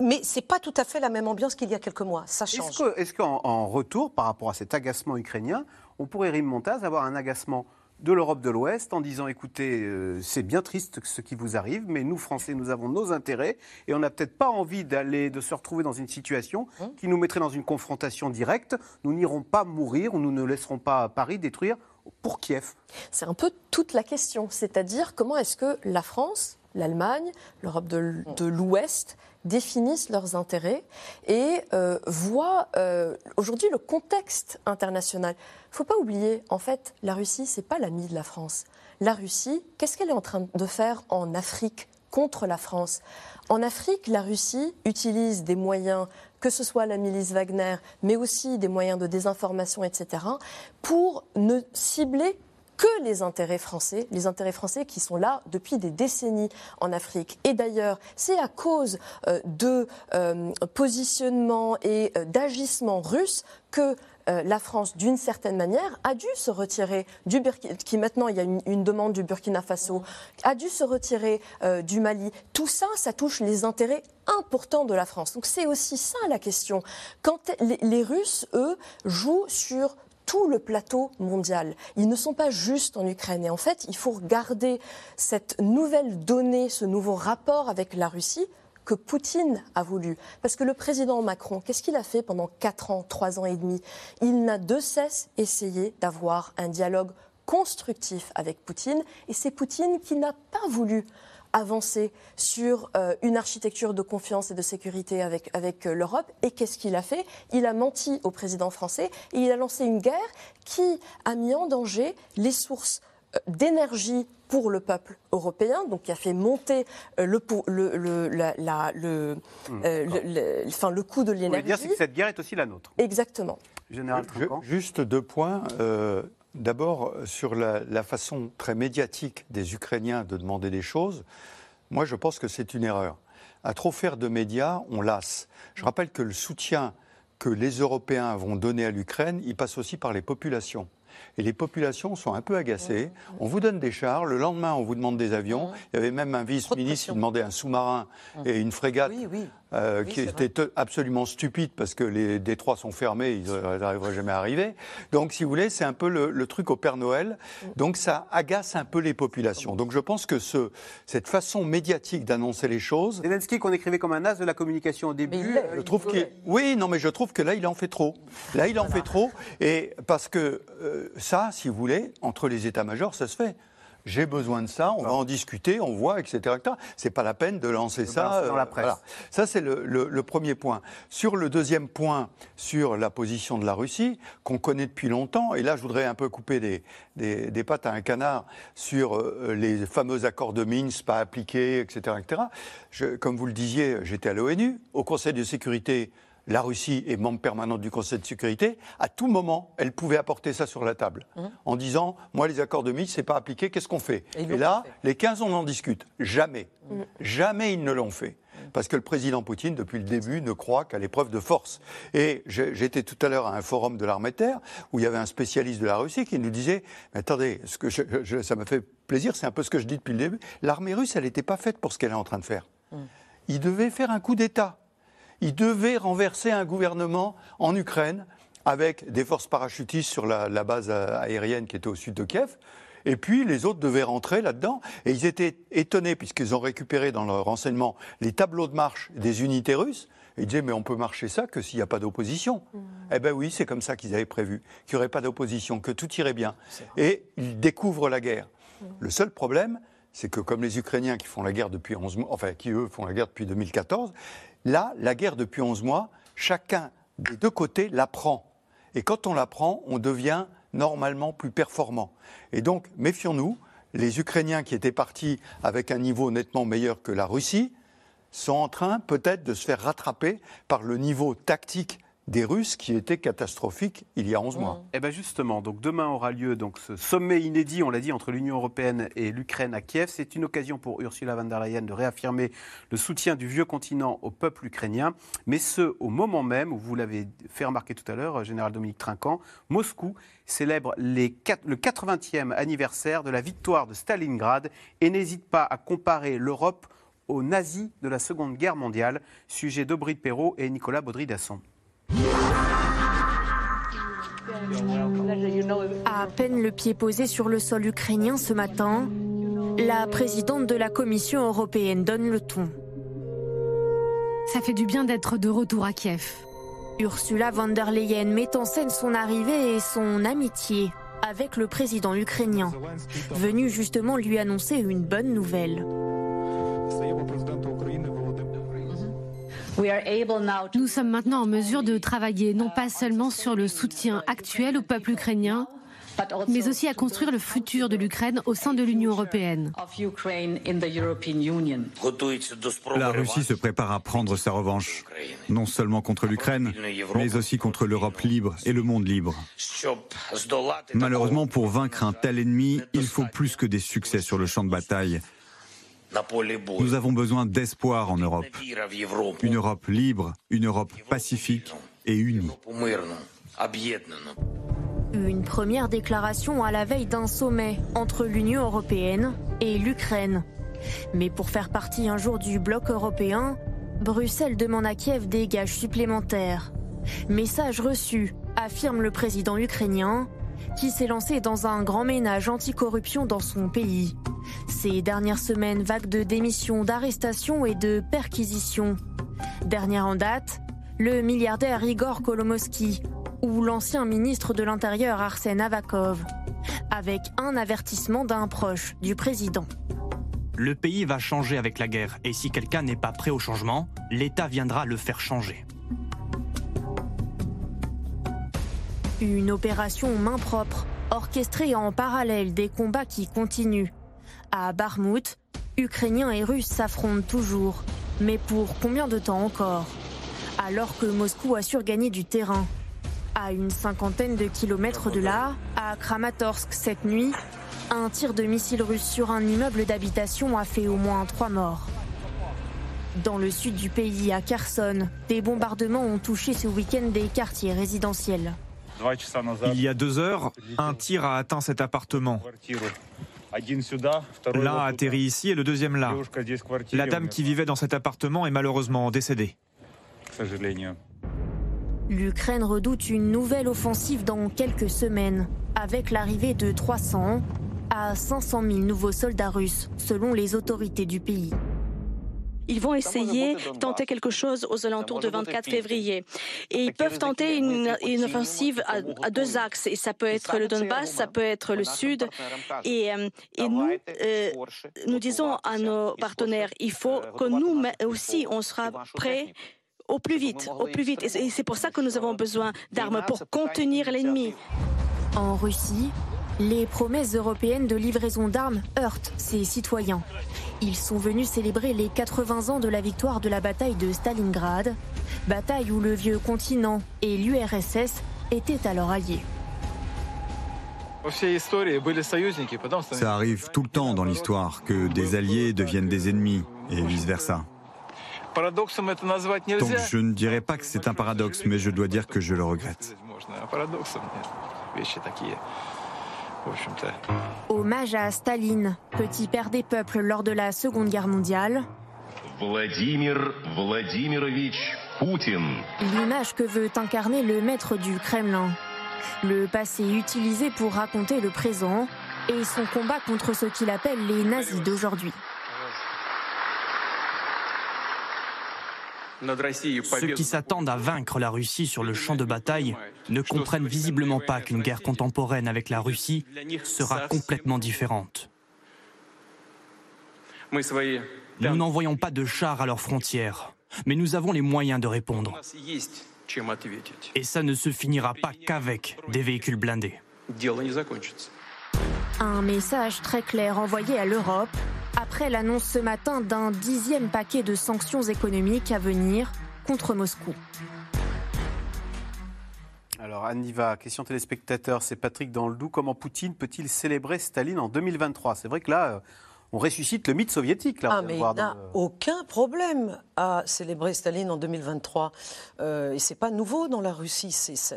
Mais ce n'est pas tout à fait la même ambiance qu'il y a quelques mois. Ça change. Est-ce qu'en retour, par rapport à cet agacement ukrainien, on pourrait, Rim Montaz, avoir un agacement de l'Europe de l'Ouest en disant écoutez, euh, c'est bien triste ce qui vous arrive, mais nous, Français, nous avons nos intérêts et on n'a peut-être pas envie d'aller, de se retrouver dans une situation hein qui nous mettrait dans une confrontation directe. Nous n'irons pas mourir ou nous ne laisserons pas Paris détruire pour Kiev. C'est un peu toute la question, c'est-à-dire comment est-ce que la France, l'Allemagne, l'Europe de l'Ouest définissent leurs intérêts et euh, voient euh, aujourd'hui le contexte international. Il ne faut pas oublier, en fait, la Russie, ce n'est pas l'ami de la France. La Russie, qu'est-ce qu'elle est en train de faire en Afrique contre la France? En Afrique, la Russie utilise des moyens que ce soit la milice Wagner, mais aussi des moyens de désinformation, etc., pour ne cibler que les intérêts français, les intérêts français qui sont là depuis des décennies en Afrique. Et d'ailleurs, c'est à cause euh, de euh, positionnement et euh, d'agissement russe que la France, d'une certaine manière, a dû se retirer du Burkina, qui maintenant il y a une, demande du Burkina Faso, a dû se retirer du Mali. Tout ça, ça touche les intérêts importants de la France. Donc c'est aussi ça la question. Quand les Russes, eux, jouent sur tout le plateau mondial. Ils ne sont pas juste en Ukraine. Et en fait, il faut regarder cette nouvelle donnée, ce nouveau rapport avec la Russie que Poutine a voulu. Parce que le président Macron, qu'est-ce qu'il a fait pendant 4 ans, 3 ans et demi? Il n'a de cesse essayé d'avoir un dialogue constructif avec Poutine. Et c'est Poutine qui n'a pas voulu avancer sur euh, une architecture de confiance et de sécurité avec, avec euh, l'Europe. Et qu'est-ce qu'il a fait? Il a menti au président français et il a lancé une guerre qui a mis en danger les sources euh, d'énergie pour le peuple européen, donc qui a fait monter le, le, le, la, le, hmm. enfin, le coût de l'énergie. Vous dire que cette guerre est aussi la nôtre? Exactement. Général Juste deux points. D'abord, sur la, façon très médiatique des Ukrainiens de demander des choses, moi je pense que c'est une erreur. À trop faire de médias, on lasse. Je rappelle que le soutien que les Européens vont donner à l'Ukraine, il passe aussi par les populations. Et les populations sont un peu agacées. On vous donne des chars, le lendemain on vous demande des avions. Il y avait même un vice-ministre qui demandait un sous-marin et une frégate. Euh, qui était absolument stupide parce que les détroits sont fermés, ils n'arriveraient jamais à arriver. Donc, si vous voulez, c'est un peu le, truc au Père Noël. Donc, ça agace un peu les populations. Donc, je pense que ce, cette façon médiatique d'annoncer les choses. Zelensky, qu'on écrivait comme un as de la communication au début. je trouve qu'il. Oui, non, mais je trouve que là, il en fait trop. Là, il en fait trop. Et parce que euh, ça, si vous voulez, entre les états-majors, ça se fait. J'ai besoin de ça, on va en discuter, on voit, etc. C'est pas la peine de lancer ça. dans la presse. Ça, c'est le, premier point. Sur le deuxième point, sur la position de la Russie, qu'on connaît depuis longtemps, et là, je voudrais un peu couper des, des, pattes à un canard sur euh, les fameux accords de Minsk pas appliqués, etc. etc. Je, comme vous le disiez, j'étais à l'ONU, au Conseil de sécurité la Russie est membre permanent du Conseil de sécurité, à tout moment, elle pouvait apporter ça sur la table mmh. en disant Moi, les accords de Minsk, c'est pas appliqué, qu'est-ce qu'on fait Et, là, les 15, on en discute. Jamais. Mmh. Jamais ils ne l'ont fait. Mmh. Parce que le président Poutine, depuis le début, ne croit qu'à l'épreuve de force. Et j'étais tout à l'heure à un forum de l'armée terre où il y avait un spécialiste de la Russie qui nous disait Mais attendez, ce que ça me fait plaisir, c'est un peu ce que je dis depuis le début. L'armée russe, elle n'était pas faite pour ce qu'elle est en train de faire. Il devait faire un coup d'État il devait renverser un gouvernement en Ukraine avec des forces parachutistes sur la, base aérienne qui était au sud de Kiev. Et puis les autres devaient rentrer là-dedans. Et ils étaient étonnés, puisqu'ils ont récupéré dans leur renseignement les tableaux de marche des unités russes. ils disaient, mais on peut marcher ça que s'il n'y a pas d'opposition. Mmh. Eh bien oui, c'est comme ça qu'ils avaient prévu, qu'il n'y aurait pas d'opposition, que tout irait bien. Et ils découvrent la guerre. Mmh. Le seul problème, c'est que comme les Ukrainiens qui font la guerre depuis 11 mois, enfin qui eux font la guerre depuis 2014, Là, la guerre depuis 11 mois, chacun des deux côtés la prend. Et quand on la prend, on devient normalement plus performant. Et donc, méfions-nous, les Ukrainiens qui étaient partis avec un niveau nettement meilleur que la Russie sont en train peut-être de se faire rattraper par le niveau tactique des Russes qui était catastrophique il y a 11 mois. Eh bien justement, donc demain aura lieu donc ce sommet inédit, on l'a dit, entre l'Union européenne et l'Ukraine à Kiev. C'est une occasion pour Ursula von der Leyen de réaffirmer le soutien du vieux continent au peuple ukrainien, mais ce au moment même où vous l'avez fait remarquer tout à l'heure, général Dominique Trinquant, Moscou célèbre le 80e anniversaire de la victoire de Stalingrad et n'hésite pas à comparer l'Europe aux nazis de la Seconde Guerre mondiale. Sujet d'Aubry Perrault et Nicolas Baudry-Dasson. À peine le pied posé sur le sol ukrainien ce matin, la présidente de la Commission européenne donne le ton. Ça fait du bien d'être de retour à Kiev. Ursula von der Leyen met en scène son arrivée et son amitié avec le président ukrainien, venu justement lui annoncer une bonne nouvelle. Nous sommes maintenant en mesure de travailler non pas seulement sur le soutien actuel au peuple ukrainien, mais aussi à construire le futur de l'Ukraine au sein de l'Union européenne. La Russie se prépare à prendre sa revanche, non seulement contre l'Ukraine, mais aussi contre l'Europe libre et le monde libre. Malheureusement, pour vaincre un tel ennemi, il faut plus que des succès sur le champ de bataille. Nous avons besoin d'espoir en Europe. Une Europe libre, une Europe pacifique et unie. Une première déclaration à la veille d'un sommet entre l'Union européenne et l'Ukraine. Mais pour faire partie un jour du bloc européen, Bruxelles demande à Kiev des gages supplémentaires. Message reçu, affirme le président ukrainien, qui s'est lancé dans un grand ménage anticorruption dans son pays. Ces dernières semaines, vagues de démissions, d'arrestations et de perquisitions. Dernière en date, le milliardaire Igor Kolomoski ou l'ancien ministre de l'Intérieur Arsène Avakov, avec un avertissement d'un proche du président. Le pays va changer avec la guerre et si quelqu'un n'est pas prêt au changement, l'État viendra le faire changer. Une opération main propre, orchestrée en parallèle des combats qui continuent. À Barmout, Ukrainiens et Russes s'affrontent toujours. Mais pour combien de temps encore? Alors que Moscou a surgagné du terrain. À une cinquantaine de kilomètres de là, à Kramatorsk cette nuit, un tir de missile russe sur un immeuble d'habitation a fait au moins trois morts. Dans le sud du pays, à Kherson, des bombardements ont touché ce week-end des quartiers résidentiels. Il y a deux heures, un tir a atteint cet appartement. L'un a atterri ici et le deuxième là. La dame qui vivait dans cet appartement est malheureusement décédée. L'Ukraine redoute une nouvelle offensive dans quelques semaines, avec l'arrivée de 300 à 500 000 nouveaux soldats russes, selon les autorités du pays. Ils vont essayer de tenter quelque chose aux alentours du 24 février. Et ils peuvent tenter une, offensive à, deux axes. Et ça peut être le Donbass, ça peut être le Sud. Et, euh, et nous, euh, nous disons à nos partenaires, il faut que nous aussi, on sera prêts au plus vite, au plus vite. Et c'est pour ça que nous avons besoin d'armes pour contenir l'ennemi. En Russie, les promesses européennes de livraison d'armes heurtent ces citoyens. Ils sont venus célébrer les 80 ans de la victoire de la bataille de Stalingrad, bataille où le vieux continent et l'URSS étaient alors alliés. Ça arrive tout le temps dans l'histoire que des alliés deviennent des ennemis et vice-versa. Donc je ne dirais pas que c'est un paradoxe, mais je dois dire que je le regrette. Hommage à Staline, petit père des peuples lors de la Seconde Guerre mondiale. Vladimir Vladimirovich Poutine. L'image que veut incarner le maître du Kremlin. Le passé utilisé pour raconter le présent et son combat contre ce qu'il appelle les nazis d'aujourd'hui. Ceux qui s'attendent à vaincre la Russie sur le champ de bataille ne comprennent visiblement pas qu'une guerre contemporaine avec la Russie sera complètement différente. Nous n'envoyons pas de chars à leurs frontières, mais nous avons les moyens de répondre. Et ça ne se finira pas qu'avec des véhicules blindés. Un message très clair envoyé à l'Europe après l'annonce ce matin d'un dixième paquet de sanctions économiques à venir contre Moscou. Alors, Anniva, question téléspectateur, c'est Patrick dans. Comment Poutine peut-il célébrer Staline en 2023 C'est vrai que là, euh, on ressuscite le mythe soviétique. Là, ah, mais il n'a aucun problème à célébrer Staline en 2023. Euh, et c'est pas nouveau dans la Russie. Ce,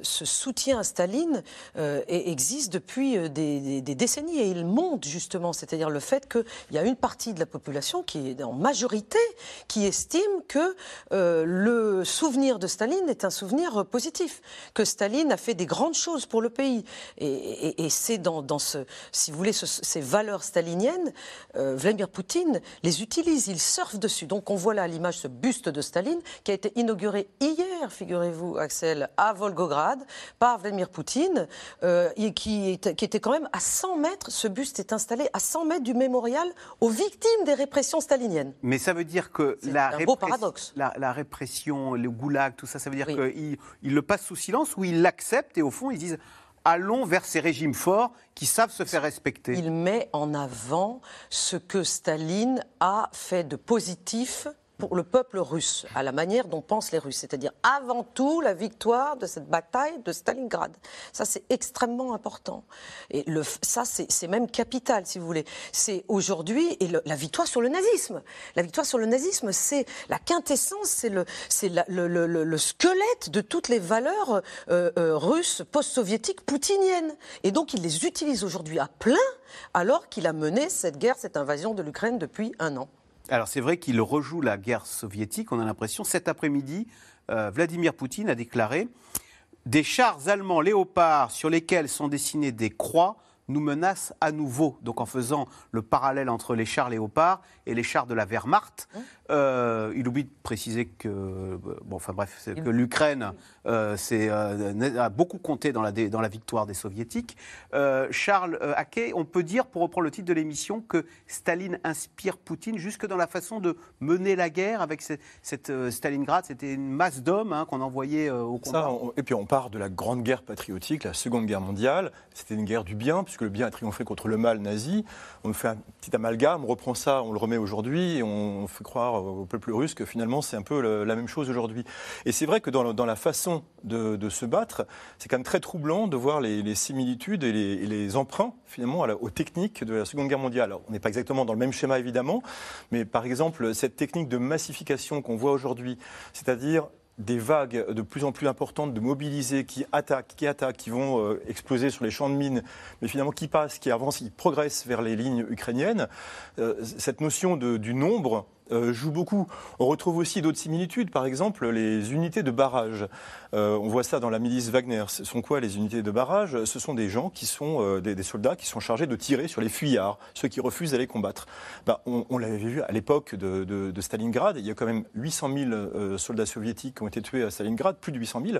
soutien à Staline euh, existe depuis euh, des, décennies et il monte justement. C'est-à-dire le fait qu'il y a une partie de la population qui est en majorité qui estime que euh, le souvenir de Staline est un souvenir positif, que Staline a fait des grandes choses pour le pays. Et, et, c'est dans, dans, ce, si vous voulez, ces valeurs staliniennes euh, Vladimir Poutine les utilise, il surfe dessus. Donc on voit là à l'image ce buste de Staline qui a été inauguré hier, figurez-vous, Axel, à Volgograd par Vladimir Poutine, euh, et qui, était quand même à 100 mètres. Ce buste est installé à 100 mètres du mémorial aux victimes des répressions staliniennes. Mais ça veut dire que la, paradoxe. La, répression, le goulag, tout ça, ça veut dire qu'il il le passe sous silence ou il l'accepte et au fond ils disent allons vers ces régimes forts qui savent se faire respecter. Il met en avant ce que Staline a fait de positif pour le peuple russe, à la manière dont pensent les Russes, c'est-à-dire avant tout la victoire de cette bataille de Stalingrad. Ça, c'est extrêmement important. Et le, ça, c'est même capital, si vous voulez. C'est aujourd'hui et la victoire sur le nazisme. La victoire sur le nazisme, c'est la quintessence, c'est le, le, le, le, squelette de toutes les valeurs euh, euh, russes, post-soviétiques, poutiniennes. Et donc, il les utilise aujourd'hui à plein, alors qu'il a mené cette guerre, cette invasion de l'Ukraine depuis un an. Alors c'est vrai qu'il rejoue la guerre soviétique, on a l'impression. Cet après-midi, euh, Vladimir Poutine a déclaré Des chars allemands léopards sur lesquels sont dessinées des croix nous menacent à nouveau. Donc en faisant le parallèle entre les chars léopards et les chars de la Wehrmacht, hein? Euh, il oublie de préciser que, bon, enfin bref, que l'Ukraine euh, euh, a beaucoup compté dans la, dans la victoire des soviétiques. Charles Hackey, on peut dire, pour reprendre le titre de l'émission, que Staline inspire Poutine jusque dans la façon de mener la guerre avec cette, Stalingrad. C'était une masse d'hommes hein, qu'on envoyait au combat. et puis on part de la Grande Guerre patriotique, la Seconde Guerre mondiale. C'était une guerre du bien, puisque le bien a triomphé contre le mal nazi. On fait un petit amalgame, on reprend ça, on le remet aujourd'hui et on fait croire au peuple russe que finalement c'est un peu la même chose aujourd'hui. Et c'est vrai que dans, la façon de, se battre, c'est quand même très troublant de voir les, similitudes et les, emprunts finalement aux techniques de la Seconde Guerre mondiale. on n'est pas exactement dans le même schéma évidemment, mais par exemple cette technique de massification qu'on voit aujourd'hui, c'est-à-dire des vagues de plus en plus importantes de mobilisés qui attaquent, qui attaquent, qui vont euh, exploser sur les champs de mines, mais finalement qui passent, qui avancent, qui progressent vers les lignes ukrainiennes. Euh, cette notion du nombre euh, joue beaucoup. On retrouve aussi d'autres similitudes, par exemple les unités de barrage. Euh, on voit ça dans la milice Wagner. Ce sont quoi les unités de barrage? Ce sont des gens qui sont euh, des, soldats qui sont chargés de tirer sur les fuyards, ceux qui refusent d'aller combattre. Bah, on, l'avait vu à l'époque de, Stalingrad. Il y a quand même 800 000 soldats soviétiques qui ont été tués à Stalingrad, plus de 800 000.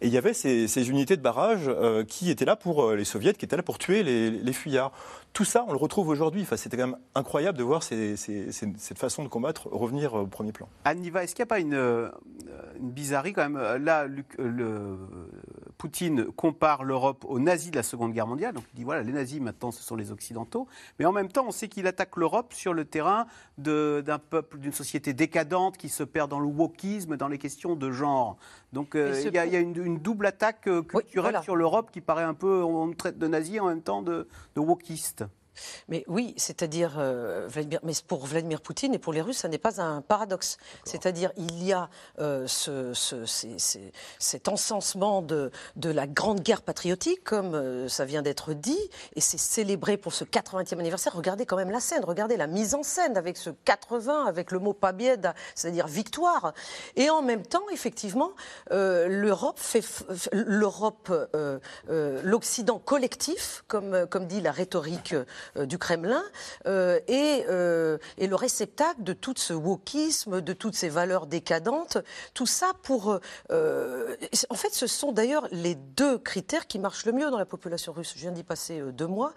Et il y avait ces, unités de barrage qui étaient là pour les soviets, qui étaient là pour tuer les, les fuyards. Tout ça, on le retrouve aujourd'hui. Enfin, C'était quand même incroyable de voir cette façon de combattre revenir au premier plan. Anniva, est-ce qu'il n'y a pas une, euh, une, bizarrerie quand même? Là, le, Poutine compare l'Europe aux nazis de la Seconde Guerre mondiale. Donc il dit voilà, les nazis maintenant ce sont les Occidentaux. Mais en même temps, on sait qu'il attaque l'Europe sur le terrain d'un peuple, d'une société décadente qui se perd dans le wokisme, dans les questions de genre. Donc euh, il y, a une, double attaque euh, culturelle sur l'Europe qui paraît un peu, on traite de nazis en même temps de, de wokistes. Mais oui, c'est-à-dire, euh, mais pour Vladimir Poutine et pour les Russes, ça n'est pas un paradoxe. C'est-à-dire, il y a euh, ce, cet encensement de, de, la grande guerre patriotique, comme euh, ça vient d'être dit, et c'est célébré pour ce 80e anniversaire. Regardez quand même la scène, regardez la mise en scène avec ce 80, avec le mot pabieda, c'est-à-dire victoire. Et en même temps, effectivement, l'Europe fait, l'Europe, l'Occident collectif, comme, comme dit la rhétorique du Kremlin euh, euh, et, le réceptacle de tout ce wokisme, de toutes ces valeurs décadentes, tout ça pour... en fait, ce sont d'ailleurs les deux critères qui marchent le mieux dans la population russe. Je viens d'y passer deux mois.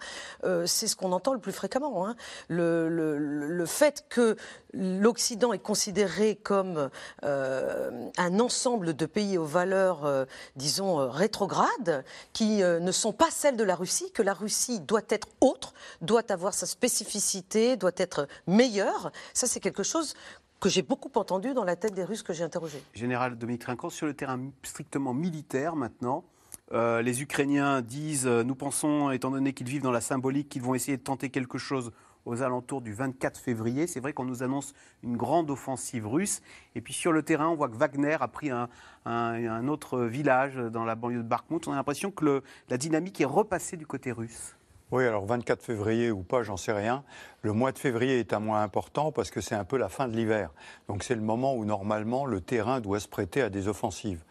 C'est ce qu'on entend le plus fréquemment. Hein. Le, le, fait que l'Occident est considéré comme un ensemble de pays aux valeurs, disons, rétrogrades, qui ne sont pas celles de la Russie, que la Russie doit être autre, doit avoir sa spécificité, doit être meilleur. Ça, c'est quelque chose que j'ai beaucoup entendu dans la tête des Russes que j'ai interrogés. Général Dominique Trinquant, sur le terrain strictement militaire maintenant, euh, les Ukrainiens disent, euh, nous pensons, étant donné qu'ils vivent dans la symbolique, qu'ils vont essayer de tenter quelque chose aux alentours du 24 février. C'est vrai qu'on nous annonce une grande offensive russe. Et puis sur le terrain, on voit que Wagner a pris un, autre village dans la banlieue de Bakhmut. On a l'impression que la dynamique est repassée du côté russe. Oui, alors 24 février ou pas, j'en sais rien. Le mois de février est un mois important parce que c'est un peu la fin de l'hiver. Donc c'est le moment où normalement le terrain doit se prêter à des offensives.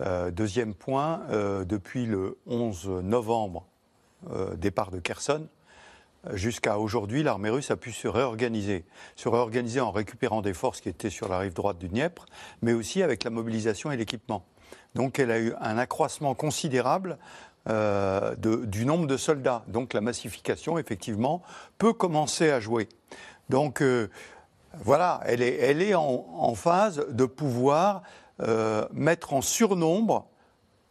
Euh, deuxième point, euh, depuis le 11 novembre, euh, départ de Kherson, jusqu'à aujourd'hui, l'armée russe a pu se réorganiser. Se réorganiser en récupérant des forces qui étaient sur la rive droite du Dniepr, mais aussi avec la mobilisation et l'équipement. Donc elle a eu un accroissement considérable euh, du nombre de soldats. Donc la massification, effectivement, peut commencer à jouer. Donc euh, voilà, elle est, en, phase de pouvoir euh, mettre en surnombre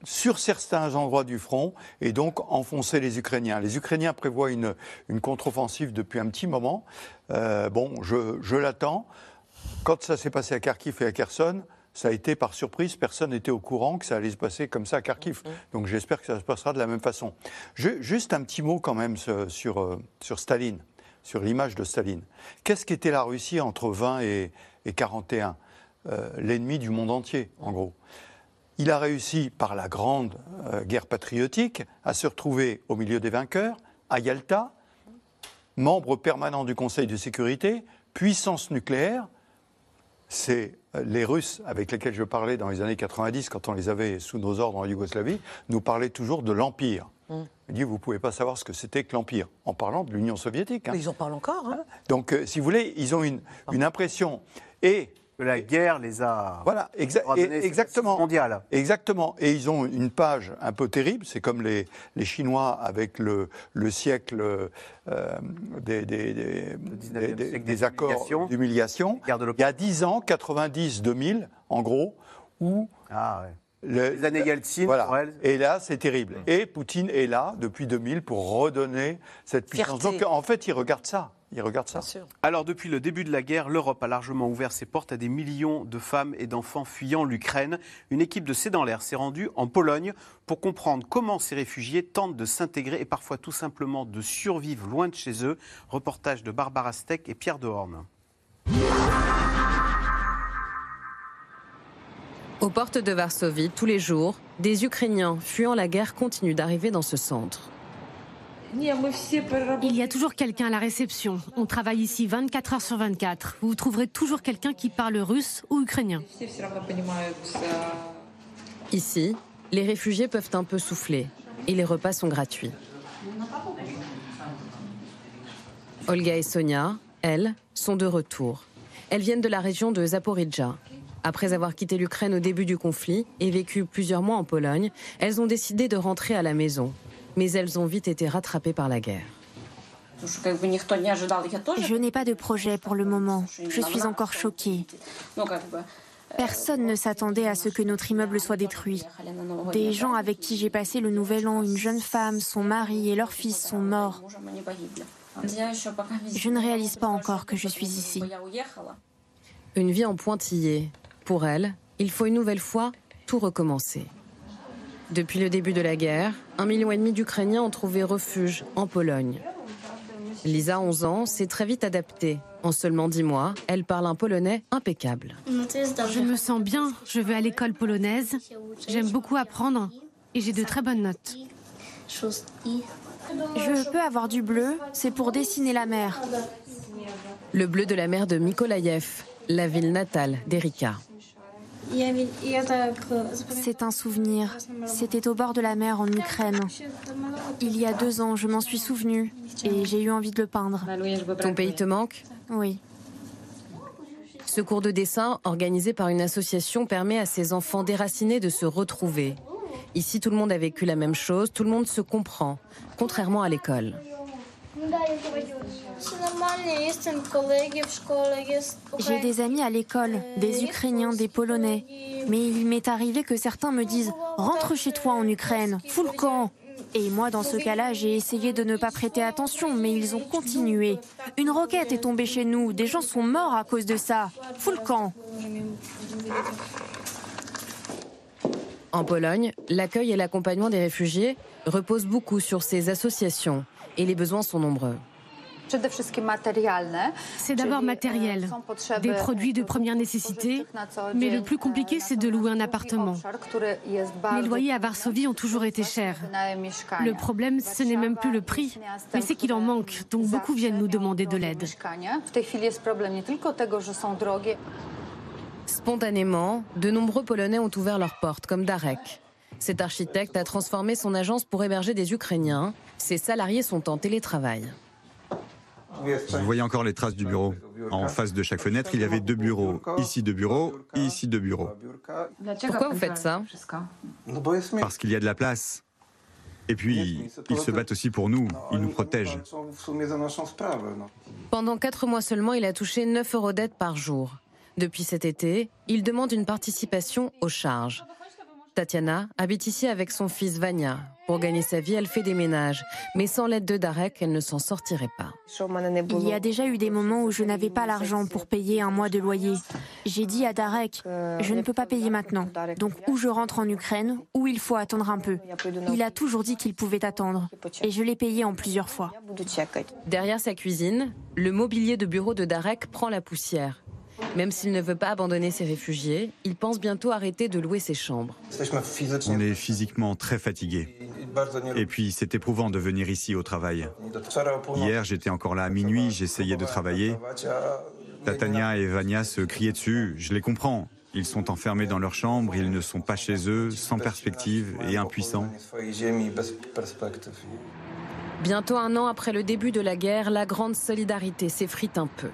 sur certains endroits du front et donc enfoncer les Ukrainiens. Les Ukrainiens prévoient une, une contre-offensive depuis un petit moment. bon, je, je l'attends. Quand ça s'est passé à Kharkiv et à Kherson, ça a été par surprise, personne n'était au courant que ça allait se passer comme ça à Kharkiv. Donc j'espère que ça se passera de la même façon. juste un petit mot quand même sur, euh, sur Staline, sur l'image de Staline. Qu'est-ce qu'était la Russie entre 20 et, et 41 euh, L'ennemi du monde entier, en gros. Il a réussi, par la grande euh, guerre patriotique, à se retrouver au milieu des vainqueurs, à Yalta, membre permanent du Conseil de sécurité, puissance nucléaire, c'est euh, les Russes avec lesquels je parlais dans les années 90, quand on les avait sous nos ordres en Yougoslavie, nous parlaient toujours de l'Empire. Mmh. Ils disent, vous ne pouvez pas savoir ce que c'était que l'Empire, en parlant de l'Union soviétique. Hein. Ils en parlent encore. Hein. Donc, euh, si vous voulez, ils ont une, une impression. Et la guerre les a. Voilà, exactement. Mondiale. Exactement. Et ils ont une page un peu terrible. C'est comme les, les, Chinois avec le, le siècle euh, des, des, des, accords d'humiliation. Il y a 10 ans, 90-2000, en gros, où. Ah ouais. les années Yeltsin. Voilà. Et là, c'est terrible. Mmh. Et Poutine est là depuis 2000 pour redonner cette puissance. Donc, en fait, il regarde ça. Il regarde ça. Alors, depuis le début de la guerre, l'Europe a largement ouvert ses portes à des millions de femmes et d'enfants fuyant l'Ukraine. Une équipe de C'est dans l'air s'est rendue en Pologne pour comprendre comment ces réfugiés tentent de s'intégrer et parfois tout simplement de survivre loin de chez eux. Reportage de Barbara Steck et Pierre Dehorne. Aux portes de Varsovie, tous les jours, des Ukrainiens fuyant la guerre continuent d'arriver dans ce centre. Il y a toujours quelqu'un à la réception. On travaille ici 24 heures sur 24. Vous trouverez toujours quelqu'un qui parle russe ou ukrainien. Ici, les réfugiés peuvent un peu souffler et les repas sont gratuits. Olga et Sonia, elles, sont de retour. Elles viennent de la région de Zaporizhzhia. Après avoir quitté l'Ukraine au début du conflit et vécu plusieurs mois en Pologne, elles ont décidé de rentrer à la maison. Mais elles ont vite été rattrapées par la guerre. Je n'ai pas de projet pour le moment. Je suis encore choquée. Personne ne s'attendait à ce que notre immeuble soit détruit. Des gens avec qui j'ai passé le nouvel an, une jeune femme, son mari et leur fils sont morts. Je ne réalise pas encore que je suis ici. Une vie en pointillé. Pour elle, il faut une nouvelle fois tout recommencer. Depuis le début de la guerre, un million et demi d'Ukrainiens ont trouvé refuge en Pologne. Lisa, 11 ans, s'est très vite adaptée. En seulement 10 mois, elle parle un polonais impeccable. Je me sens bien, je vais à l'école polonaise. J'aime beaucoup apprendre et j'ai de très bonnes notes. Je peux avoir du bleu, c'est pour dessiner la mer. Le bleu de la mer de Mykolaïev, la ville natale d'Erika. C'est un souvenir. C'était au bord de la mer en Ukraine. Il y a deux ans, je m'en suis souvenue et j'ai eu envie de le peindre. Ton pays te manque? Oui. Ce cours de dessin, organisé par une association, permet à ces enfants déracinés de se retrouver. Ici, tout le monde a vécu la même chose, tout le monde se comprend, contrairement à l'école. J'ai des amis à l'école, des Ukrainiens, des Polonais. Mais il m'est arrivé que certains me disent Rentre chez toi en Ukraine, fous le camp. Et moi, dans ce cas-là, j'ai essayé de ne pas prêter attention, mais ils ont continué. Une roquette est tombée chez nous, des gens sont morts à cause de ça. Fous le camp. En Pologne, l'accueil et l'accompagnement des réfugiés reposent beaucoup sur ces associations et les besoins sont nombreux. C'est d'abord matériel, des produits de première nécessité, mais le plus compliqué, c'est de louer un appartement. Les loyers à Varsovie ont toujours été chers. Le problème, ce n'est même plus le prix, mais c'est qu'il en manque, donc beaucoup viennent nous demander de l'aide. Spontanément, de nombreux Polonais ont ouvert leurs portes, comme Darek. Cet architecte a transformé son agence pour héberger des Ukrainiens. Ses salariés sont en télétravail. Vous voyez encore les traces du bureau. En face de chaque fenêtre, il y avait deux bureaux. Ici deux bureaux, ici deux bureaux. Pourquoi vous faites ça? Parce qu'il y a de la place. Et puis, ils se battent aussi pour nous, ils nous protègent. Pendant quatre mois seulement, il a touché 9 euros d'aide par jour. Depuis cet été, il demande une participation aux charges. Tatiana habite ici avec son fils Vania. Pour gagner sa vie, elle fait des ménages. Mais sans l'aide de Darek, elle ne s'en sortirait pas. Il y a déjà eu des moments où je n'avais pas l'argent pour payer un mois de loyer. J'ai dit à Darek, je ne peux pas payer maintenant. Donc ou je rentre en Ukraine, ou il faut attendre un peu. Il a toujours dit qu'il pouvait attendre. Et je l'ai payé en plusieurs fois. Derrière sa cuisine, le mobilier de bureau de Darek prend la poussière. Même s'il ne veut pas abandonner ses réfugiés, il pense bientôt arrêter de louer ses chambres. On est physiquement très fatigué. Et puis, c'est éprouvant de venir ici au travail. Hier, j'étais encore là à minuit, j'essayais de travailler. Tatania et Vania se criaient dessus, je les comprends. Ils sont enfermés dans leur chambre, ils ne sont pas chez eux, sans perspective et impuissants. Bientôt un an après le début de la guerre, la grande solidarité s'effrite un peu.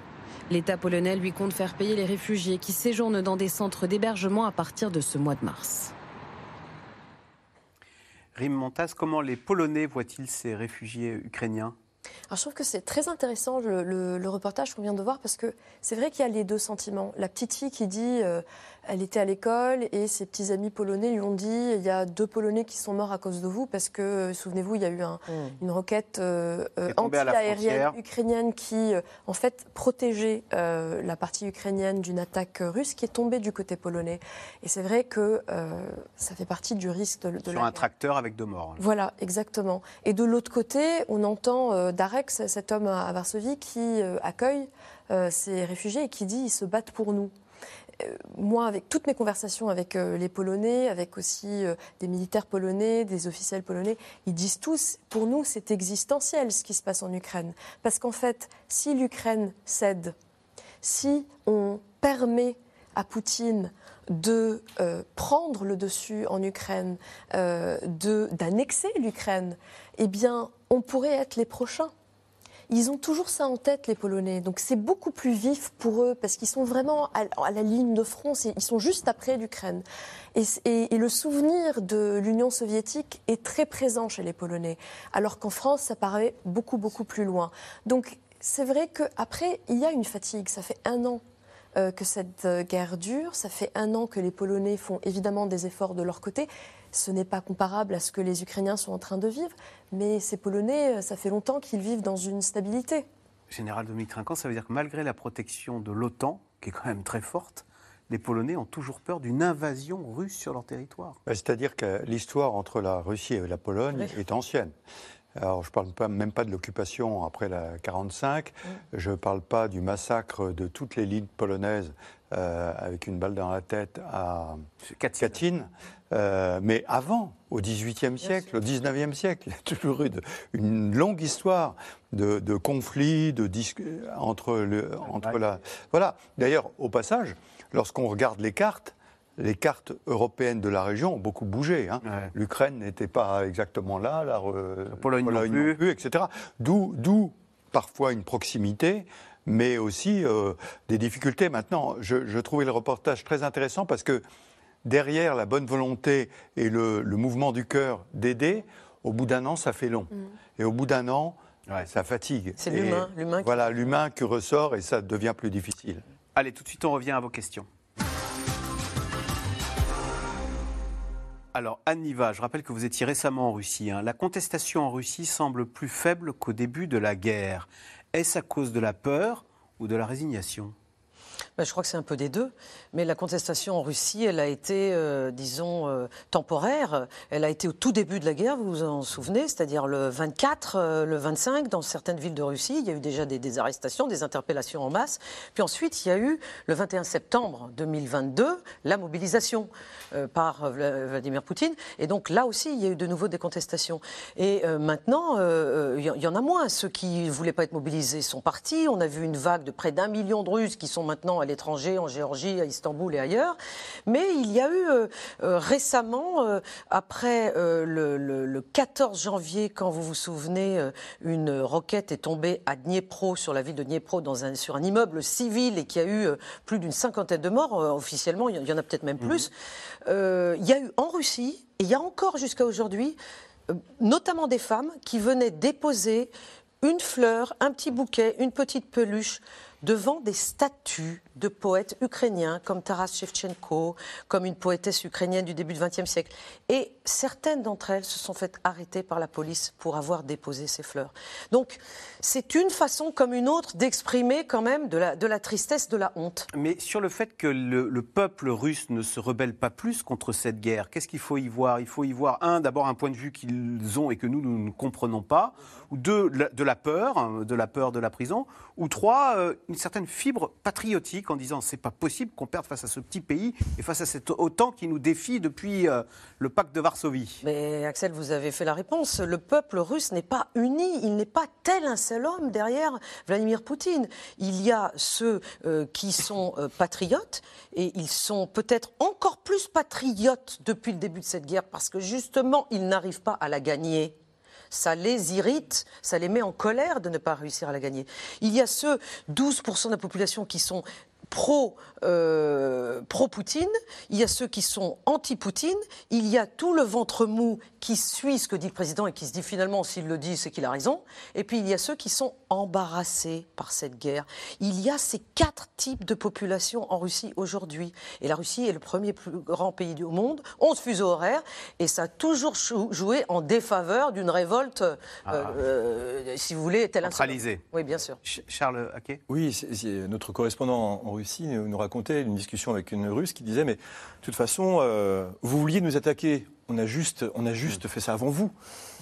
L'État polonais lui compte faire payer les réfugiés qui séjournent dans des centres d'hébergement à partir de ce mois de mars. Rim Montas, comment les Polonais voient-ils ces réfugiés ukrainiens? Alors, je trouve que c'est très intéressant le, le, reportage qu'on vient de voir parce que c'est vrai qu'il y a les deux sentiments. La petite fille qui dit euh, elle était à l'école et ses petits amis polonais lui ont dit il y a deux Polonais qui sont morts à cause de vous parce que, euh, souvenez-vous, il y a eu un, Hmm. une roquette euh, euh, anti-aérienne ukrainienne qui, en fait, protégeait euh, la partie ukrainienne d'une attaque russe qui est tombée du côté polonais. Et c'est vrai que euh, ça fait partie du risque de, de Sur la un tracteur avec deux morts. Voilà, exactement. Et de l'autre côté, on entend Darek, cet homme à à Varsovie, qui accueille ces réfugiés et qui dit ils se battent pour nous. Euh, moi, avec toutes mes conversations avec euh, les Polonais, avec aussi euh, des militaires polonais, des officiels polonais, ils disent tous, pour nous, c'est existentiel ce qui se passe en Ukraine. Parce qu'en fait, si l'Ukraine cède, si on permet à Poutine de prendre le dessus en Ukraine, d'annexer l'Ukraine, eh bien, on pourrait être les prochains. Ils ont toujours ça en tête, les Polonais. Donc c'est beaucoup plus vif pour eux parce qu'ils sont vraiment à, la ligne de front. Ils sont juste après l'Ukraine. Et, le souvenir de l'Union soviétique est très présent chez les Polonais, alors qu'en France, ça paraît beaucoup, beaucoup plus loin. Donc c'est vrai qu'après, il y a une fatigue. Ça fait un an euh, que cette euh, guerre dure. Ça fait un an que les Polonais font évidemment des efforts de leur côté. Ce n'est pas comparable à ce que les Ukrainiens sont en train de vivre, mais ces Polonais, euh, ça fait longtemps qu'ils vivent dans une stabilité. Général Dominique Trinquant, ça veut dire que malgré la protection de l'OTAN, qui est quand même très forte, les Polonais ont toujours peur d'une invasion russe sur leur territoire. Bah, c'est-à-dire que l'histoire entre la Russie et la Pologne est ancienne. Alors, je ne parle pas, même pas de l'occupation après la 45. Mm. Je ne parle pas du massacre de toute l'élite polonaise euh, avec une balle dans la tête à Katyn. Euh, mais avant, au XVIIIe siècle, au XIXe siècle, il y a toujours eu une longue histoire de, conflits, de entre, le, entre la. Voilà. D'ailleurs, au passage, lorsqu'on regarde les cartes, les cartes européennes de la région ont beaucoup bougé. Hein. L'Ukraine n'était pas exactement là, la, Pologne, non, plus. etc. D'où parfois une proximité, mais aussi euh, des difficultés. Maintenant, je, trouvais le reportage très intéressant parce que derrière la bonne volonté et le, mouvement du cœur d'aider, au bout d'un an, ça fait long. Mm. Et au bout d'un an, ça fatigue. C'est l'humain, l'humain. Voilà, l'humain qui ressort et ça devient plus difficile. Allez, tout de suite, on revient à vos questions. Alors, Anne Niva, je rappelle que vous étiez récemment en Russie. Hein. La contestation en Russie semble plus faible qu'au début de la guerre. Est-ce à cause de la peur ou de la résignation? Ben, je crois que c'est un peu des deux. Mais la contestation en Russie, elle a été, euh, disons, euh, temporaire. Elle a été au tout début de la guerre, vous vous en souvenez, c'est-à-dire le 24, euh, le 25, dans certaines villes de Russie. Il y a eu déjà des, arrestations, des interpellations en masse. Puis ensuite, il y a eu, le 21 septembre 2022, la mobilisation par Vladimir Poutine. Et donc là aussi, il y a eu de nouveau des contestations. Et maintenant, il y, en a moins. Ceux qui ne voulaient pas être mobilisés sont partis. On a vu une vague de près d'un million de Russes qui sont maintenant à l'étranger, en Géorgie, à Istanbul et ailleurs. Mais il y a eu euh, euh, récemment, euh, après le, 14 janvier, quand vous vous souvenez, une roquette est tombée à Dniepro, sur la ville de Dniepro, dans un, sur un immeuble civil et qui a eu plus d'une cinquantaine de morts. officiellement, il y en a peut-être même plus. Mhm. il y a eu en Russie, et il y a encore jusqu'à aujourd'hui, notamment des femmes qui venaient déposer une fleur, un petit bouquet, une petite peluche devant des statues de poètes ukrainiens comme Taras Shevchenko, comme une poétesse ukrainienne du début du XXe siècle. Et certaines d'entre elles se sont faites arrêter par la police pour avoir déposé ces fleurs. Donc c'est une façon comme une autre d'exprimer quand même de la, de la tristesse, de la honte. Mais sur le fait que le, peuple russe ne se rebelle pas plus contre cette guerre, qu'est-ce qu'il faut y voir? Il faut y voir, un, d'abord un point de vue qu'ils ont et que nous, nous ne comprenons pas, ou deux, de la peur, hein, de la peur de la prison, ou trois, euh, une certaine fibre patriotique en disant c'est pas possible qu'on perde face à ce petit pays et face à cet OTAN qui nous défie depuis euh, le pacte de Varsovie. Mais Axel, vous avez fait la réponse. Le peuple russe n'est pas uni, il n'est pas tel un seul homme derrière Vladimir Poutine. Il y a ceux euh, qui sont patriotes et ils sont peut-être encore plus patriotes depuis le début de cette guerre parce que justement ils n'arrivent pas à la gagner ça les irrite, ça les met en colère de ne pas réussir à la gagner. Il y a ceux 12% de la population qui sont pro, euh, pro-Poutine, il y a ceux qui sont anti-Poutine, il y a tout le ventre mou qui suit ce que dit le président et qui se dit finalement s'il le dit c'est qu'il a raison, et puis il y a ceux qui sont embarrassés par cette guerre. Il y a ces quatre types de population en Russie aujourd'hui, et la Russie est le premier plus grand pays du monde, 11 fuseaux horaires, et ça a toujours joué en défaveur d'une révolte, euh, ah. euh, si vous voulez, telle Centralisée. Oui, bien sûr. Charles Haquet? Oui, notre correspondant en Russie nous racontait une discussion avec une Russe qui disait mais de toute façon, euh, vous vouliez nous attaquer, on a juste, on a juste fait ça avant vous.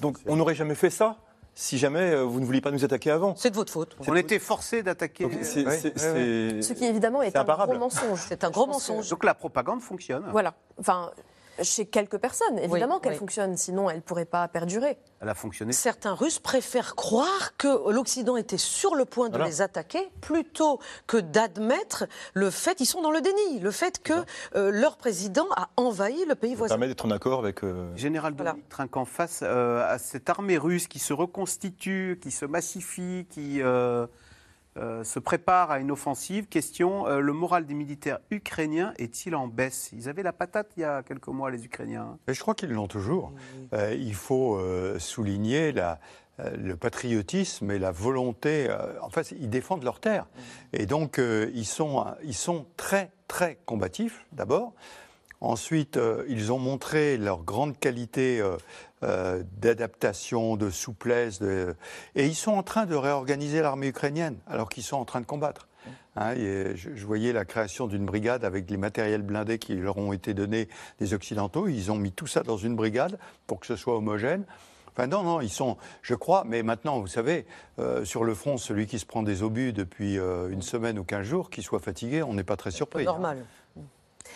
Donc on n'aurait jamais fait ça si jamais euh, vous ne vouliez pas nous attaquer avant. C'est de votre faute. On était forcé d'attaquer. C'est- Ce qui évidemment est, un imparable. gros mensonge. C'est un gros que- mensonge. Donc la propagande fonctionne. Voilà. Enfin, chez quelques personnes, évidemment Oui, qu'elle oui. fonctionne, sinon elle ne pourrait pas perdurer. Elle a fonctionné. Certains Russes préfèrent croire que l'Occident était sur le point de Voilà. les attaquer plutôt que d'admettre le fait, ils sont dans le déni, le fait que euh, leur président a envahi le pays Ça voisin. permet d'être en accord avec. euh, Général Voilà. Dominique Trinquant, face euh, à cette armée russe qui se reconstitue, qui se massifie, qui euh, se prépare à une offensive, question, euh, le moral des militaires ukrainiens est-il en baisse? Ils avaient la patate il y a quelques mois, les Ukrainiens. Et je crois qu'ils l'ont toujours. Euh, il faut euh, souligner la, euh, le patriotisme et la volonté. euh, en fait, ils défendent leur terre. Et donc, euh, ils, sont, ils sont très, très combatifs, d'abord. Ensuite, euh, ils ont montré leur grande qualité euh, euh, d'adaptation, de souplesse. de- Et ils sont en train de réorganiser l'armée ukrainienne, alors qu'ils sont en train de combattre. Hein, et je, je voyais la création d'une brigade avec les matériels blindés qui leur ont été donnés des Occidentaux. Ils ont mis tout ça dans une brigade pour que ce soit homogène. Enfin, non, non, ils sont, je crois, mais maintenant, vous savez, euh, sur le front, celui qui se prend des obus depuis euh, une semaine ou quinze jours, qu'il soit fatigué, on n'est pas très surpris. hein.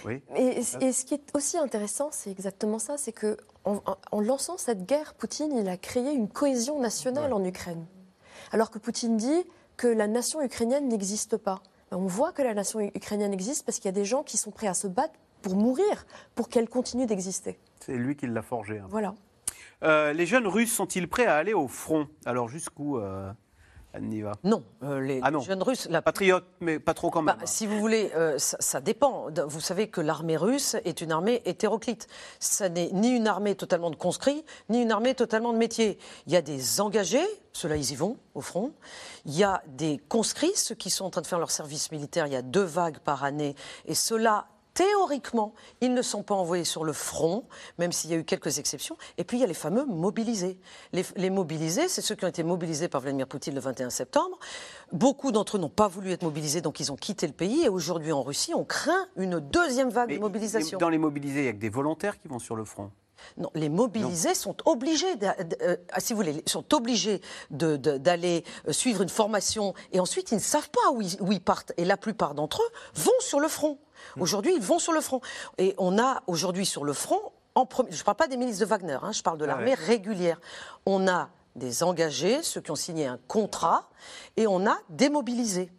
Oui. Et, et ce qui est aussi intéressant, c'est exactement ça, c'est que en, lançant cette guerre, Poutine, il a créé une cohésion nationale en Ukraine. Alors que Poutine dit que la nation ukrainienne n'existe pas. Ben, On voit que la nation ukrainienne existe parce qu'il y a des gens qui sont prêts à se battre pour mourir, pour qu'elle continue d'exister. C'est lui qui l'a forgé. hein. Voilà. Euh, les jeunes Russes sont-ils prêts à aller au front? Alors jusqu'où euh, Non, euh, les, Ah non. jeunes Russes, la Patriote, mais pas trop quand même. Bah, si vous voulez, euh, ça, ça dépend. Vous savez que l'armée russe est une armée hétéroclite. Ça n'est ni une armée totalement de conscrits, ni une armée totalement de métiers. Il y a des engagés, ceux-là ils y vont au front. Il y a des conscrits, ceux qui sont en train de faire leur service militaire. Il y a deux vagues par année, et ceux-là. Théoriquement, ils ne sont pas envoyés sur le front, même s'il y a eu quelques exceptions. Et puis, il y a les fameux mobilisés. Les, les mobilisés, c'est ceux qui ont été mobilisés par Vladimir Poutine le 21 septembre. Beaucoup d'entre eux n'ont pas voulu être mobilisés, donc ils ont quitté le pays. Et aujourd'hui, en Russie, on craint une deuxième vague Mais de mobilisation. Dans les mobilisés, il n'y a que des volontaires qui vont sur le front. Non, les mobilisés sont obligés, euh, ah, si vous voulez, sont obligés d'aller euh, suivre une formation et ensuite ils ne savent pas où ils, où ils partent. Et la plupart d'entre eux vont sur le front. Aujourd'hui, ils vont sur le front. Et on a aujourd'hui sur le front, en premier- je ne parle pas des milices de Wagner, hein, je parle de Ah l'armée ouais. régulière. On a des engagés, ceux qui ont signé un contrat, et on a des mobilisés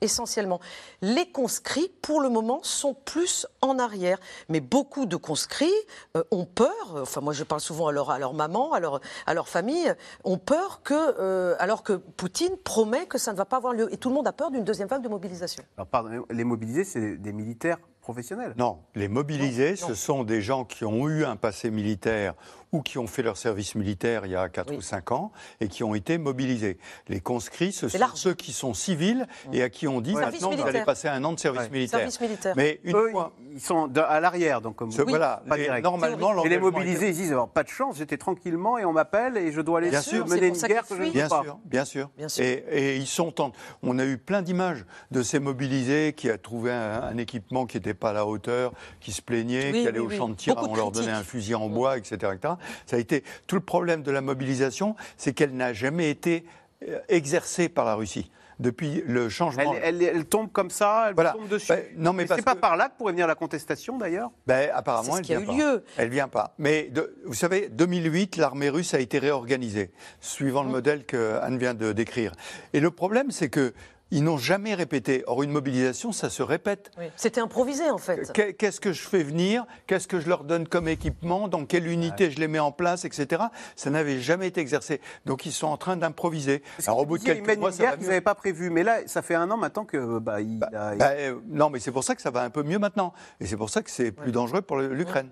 essentiellement. Les conscrits, pour le moment, sont plus en arrière. Mais beaucoup de conscrits euh, ont peur, enfin moi je parle souvent à leur, à leur maman, à leur, à leur famille, ont peur que, euh, alors que Poutine promet que ça ne va pas avoir lieu. Et tout le monde a peur d'une deuxième vague de mobilisation. Alors, pardon, les mobilisés, c'est des militaires professionnels? Non, les mobilisés, ce sont des gens qui ont eu un passé militaire ou qui ont fait leur service militaire il y a 4 ou 5 ans et qui ont été mobilisés. Les conscrits, ce sont ceux qui sont civils et à qui on dit maintenant vous allez passer un an de service Ouais. militaire. Service militaire. Mais une Eux, fois. ils sont de- à l'arrière, donc comme Ce- voilà, pas les- direct. normalement, Et les mobilisés, ils disent alors, pas de chance, j'étais tranquillement et on m'appelle et je dois aller Bien sur- sûr, mener une guerre que je ne veux Bien pas. sûr, bien sûr. Bien sûr. Et, et ils sont en- On a eu plein d'images de ces mobilisés qui a trouvé un, un équipement qui n'était pas à la hauteur, qui se plaignaient, Oui, qui allaient oui, au oui. champ de tir, Beaucoup de on leur donnait un fusil en bois, etc., etc. Ça a été tout le problème de la mobilisation, c'est qu'elle n'a jamais été euh, exercée par la Russie depuis le changement. Elle, elle- elle tombe comme ça, elle Voilà. tombe dessus. Ben, non, mais c'est pas que- par là que pourrait venir la contestation d'ailleurs? Ben, apparemment, ce elle qui a vient eu pas. lieu. Elle vient pas. Mais de- vous savez, 2008, l'armée russe a été réorganisée, suivant Mmh. le modèle que Anne vient de décrire. Et le problème, c'est que ils n'ont jamais répété. Or, une mobilisation, ça se répète. Oui. C'était improvisé en fait. Qu'est- Qu'est-ce que je fais venir? Qu'est-ce que je leur donne comme équipement? Dans quelle unité je les mets en place, etc. Ça n'avait jamais été exercé. Donc, ils sont en train d'improviser. Alors, au bout de Ils quelques mois, une ça guerre va mieux. n'avaient pas prévue. Mais là, ça fait un an maintenant que bah, il a- Bah, euh, non, mais c'est pour ça que ça va un peu mieux maintenant. Et c'est pour ça que c'est plus dangereux pour l'Ukraine.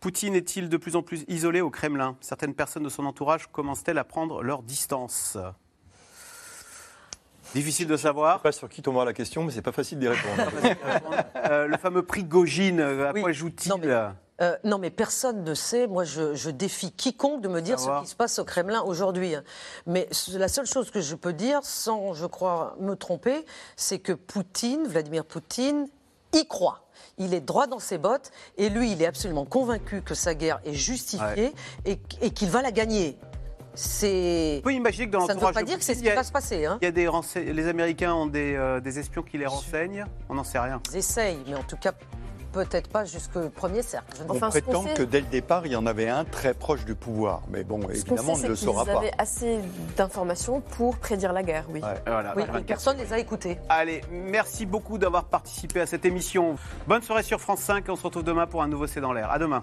Poutine est-il de plus en plus isolé au Kremlin? Certaines personnes de son entourage commencent-elles à prendre leur distance? Difficile de Je savoir. sais pas sur qui tombera la question, mais c'est pas facile d'y répondre. Euh, le fameux Prigogine, euh, à Oui. quoi joue-t-il Non, mais- Euh, non, mais personne ne sait. Moi, je, je défie quiconque de me dire Savoir. ce qui se passe au Kremlin aujourd'hui. hein. Mais la seule chose que je peux dire, sans, je crois, me tromper, c'est que Poutine, Vladimir Poutine, y croit. Il est droit dans ses bottes et lui, il est absolument convaincu que sa guerre est justifiée et, et qu'il va la gagner. C'est. On peut imaginer que dans Ça ne veut pas dire que c'est ce qui va se passer. Hein. Il y a des les Américains ont des, euh, des espions qui les renseignent. On n'en sait rien. Ils essayent, mais en tout cas, peut-être pas jusqu'au premier cercle. On prétend que dès le départ, il y en avait un très proche du pouvoir. Mais bon, évidemment, on ne le saura pas. Ils avaient assez d'informations pour prédire la guerre, oui. Voilà, oui personne ne les a écoutés. Allez, merci beaucoup d'avoir participé à cette émission. Bonne soirée sur France 5. On se retrouve demain pour un nouveau C'est dans l'air. À demain.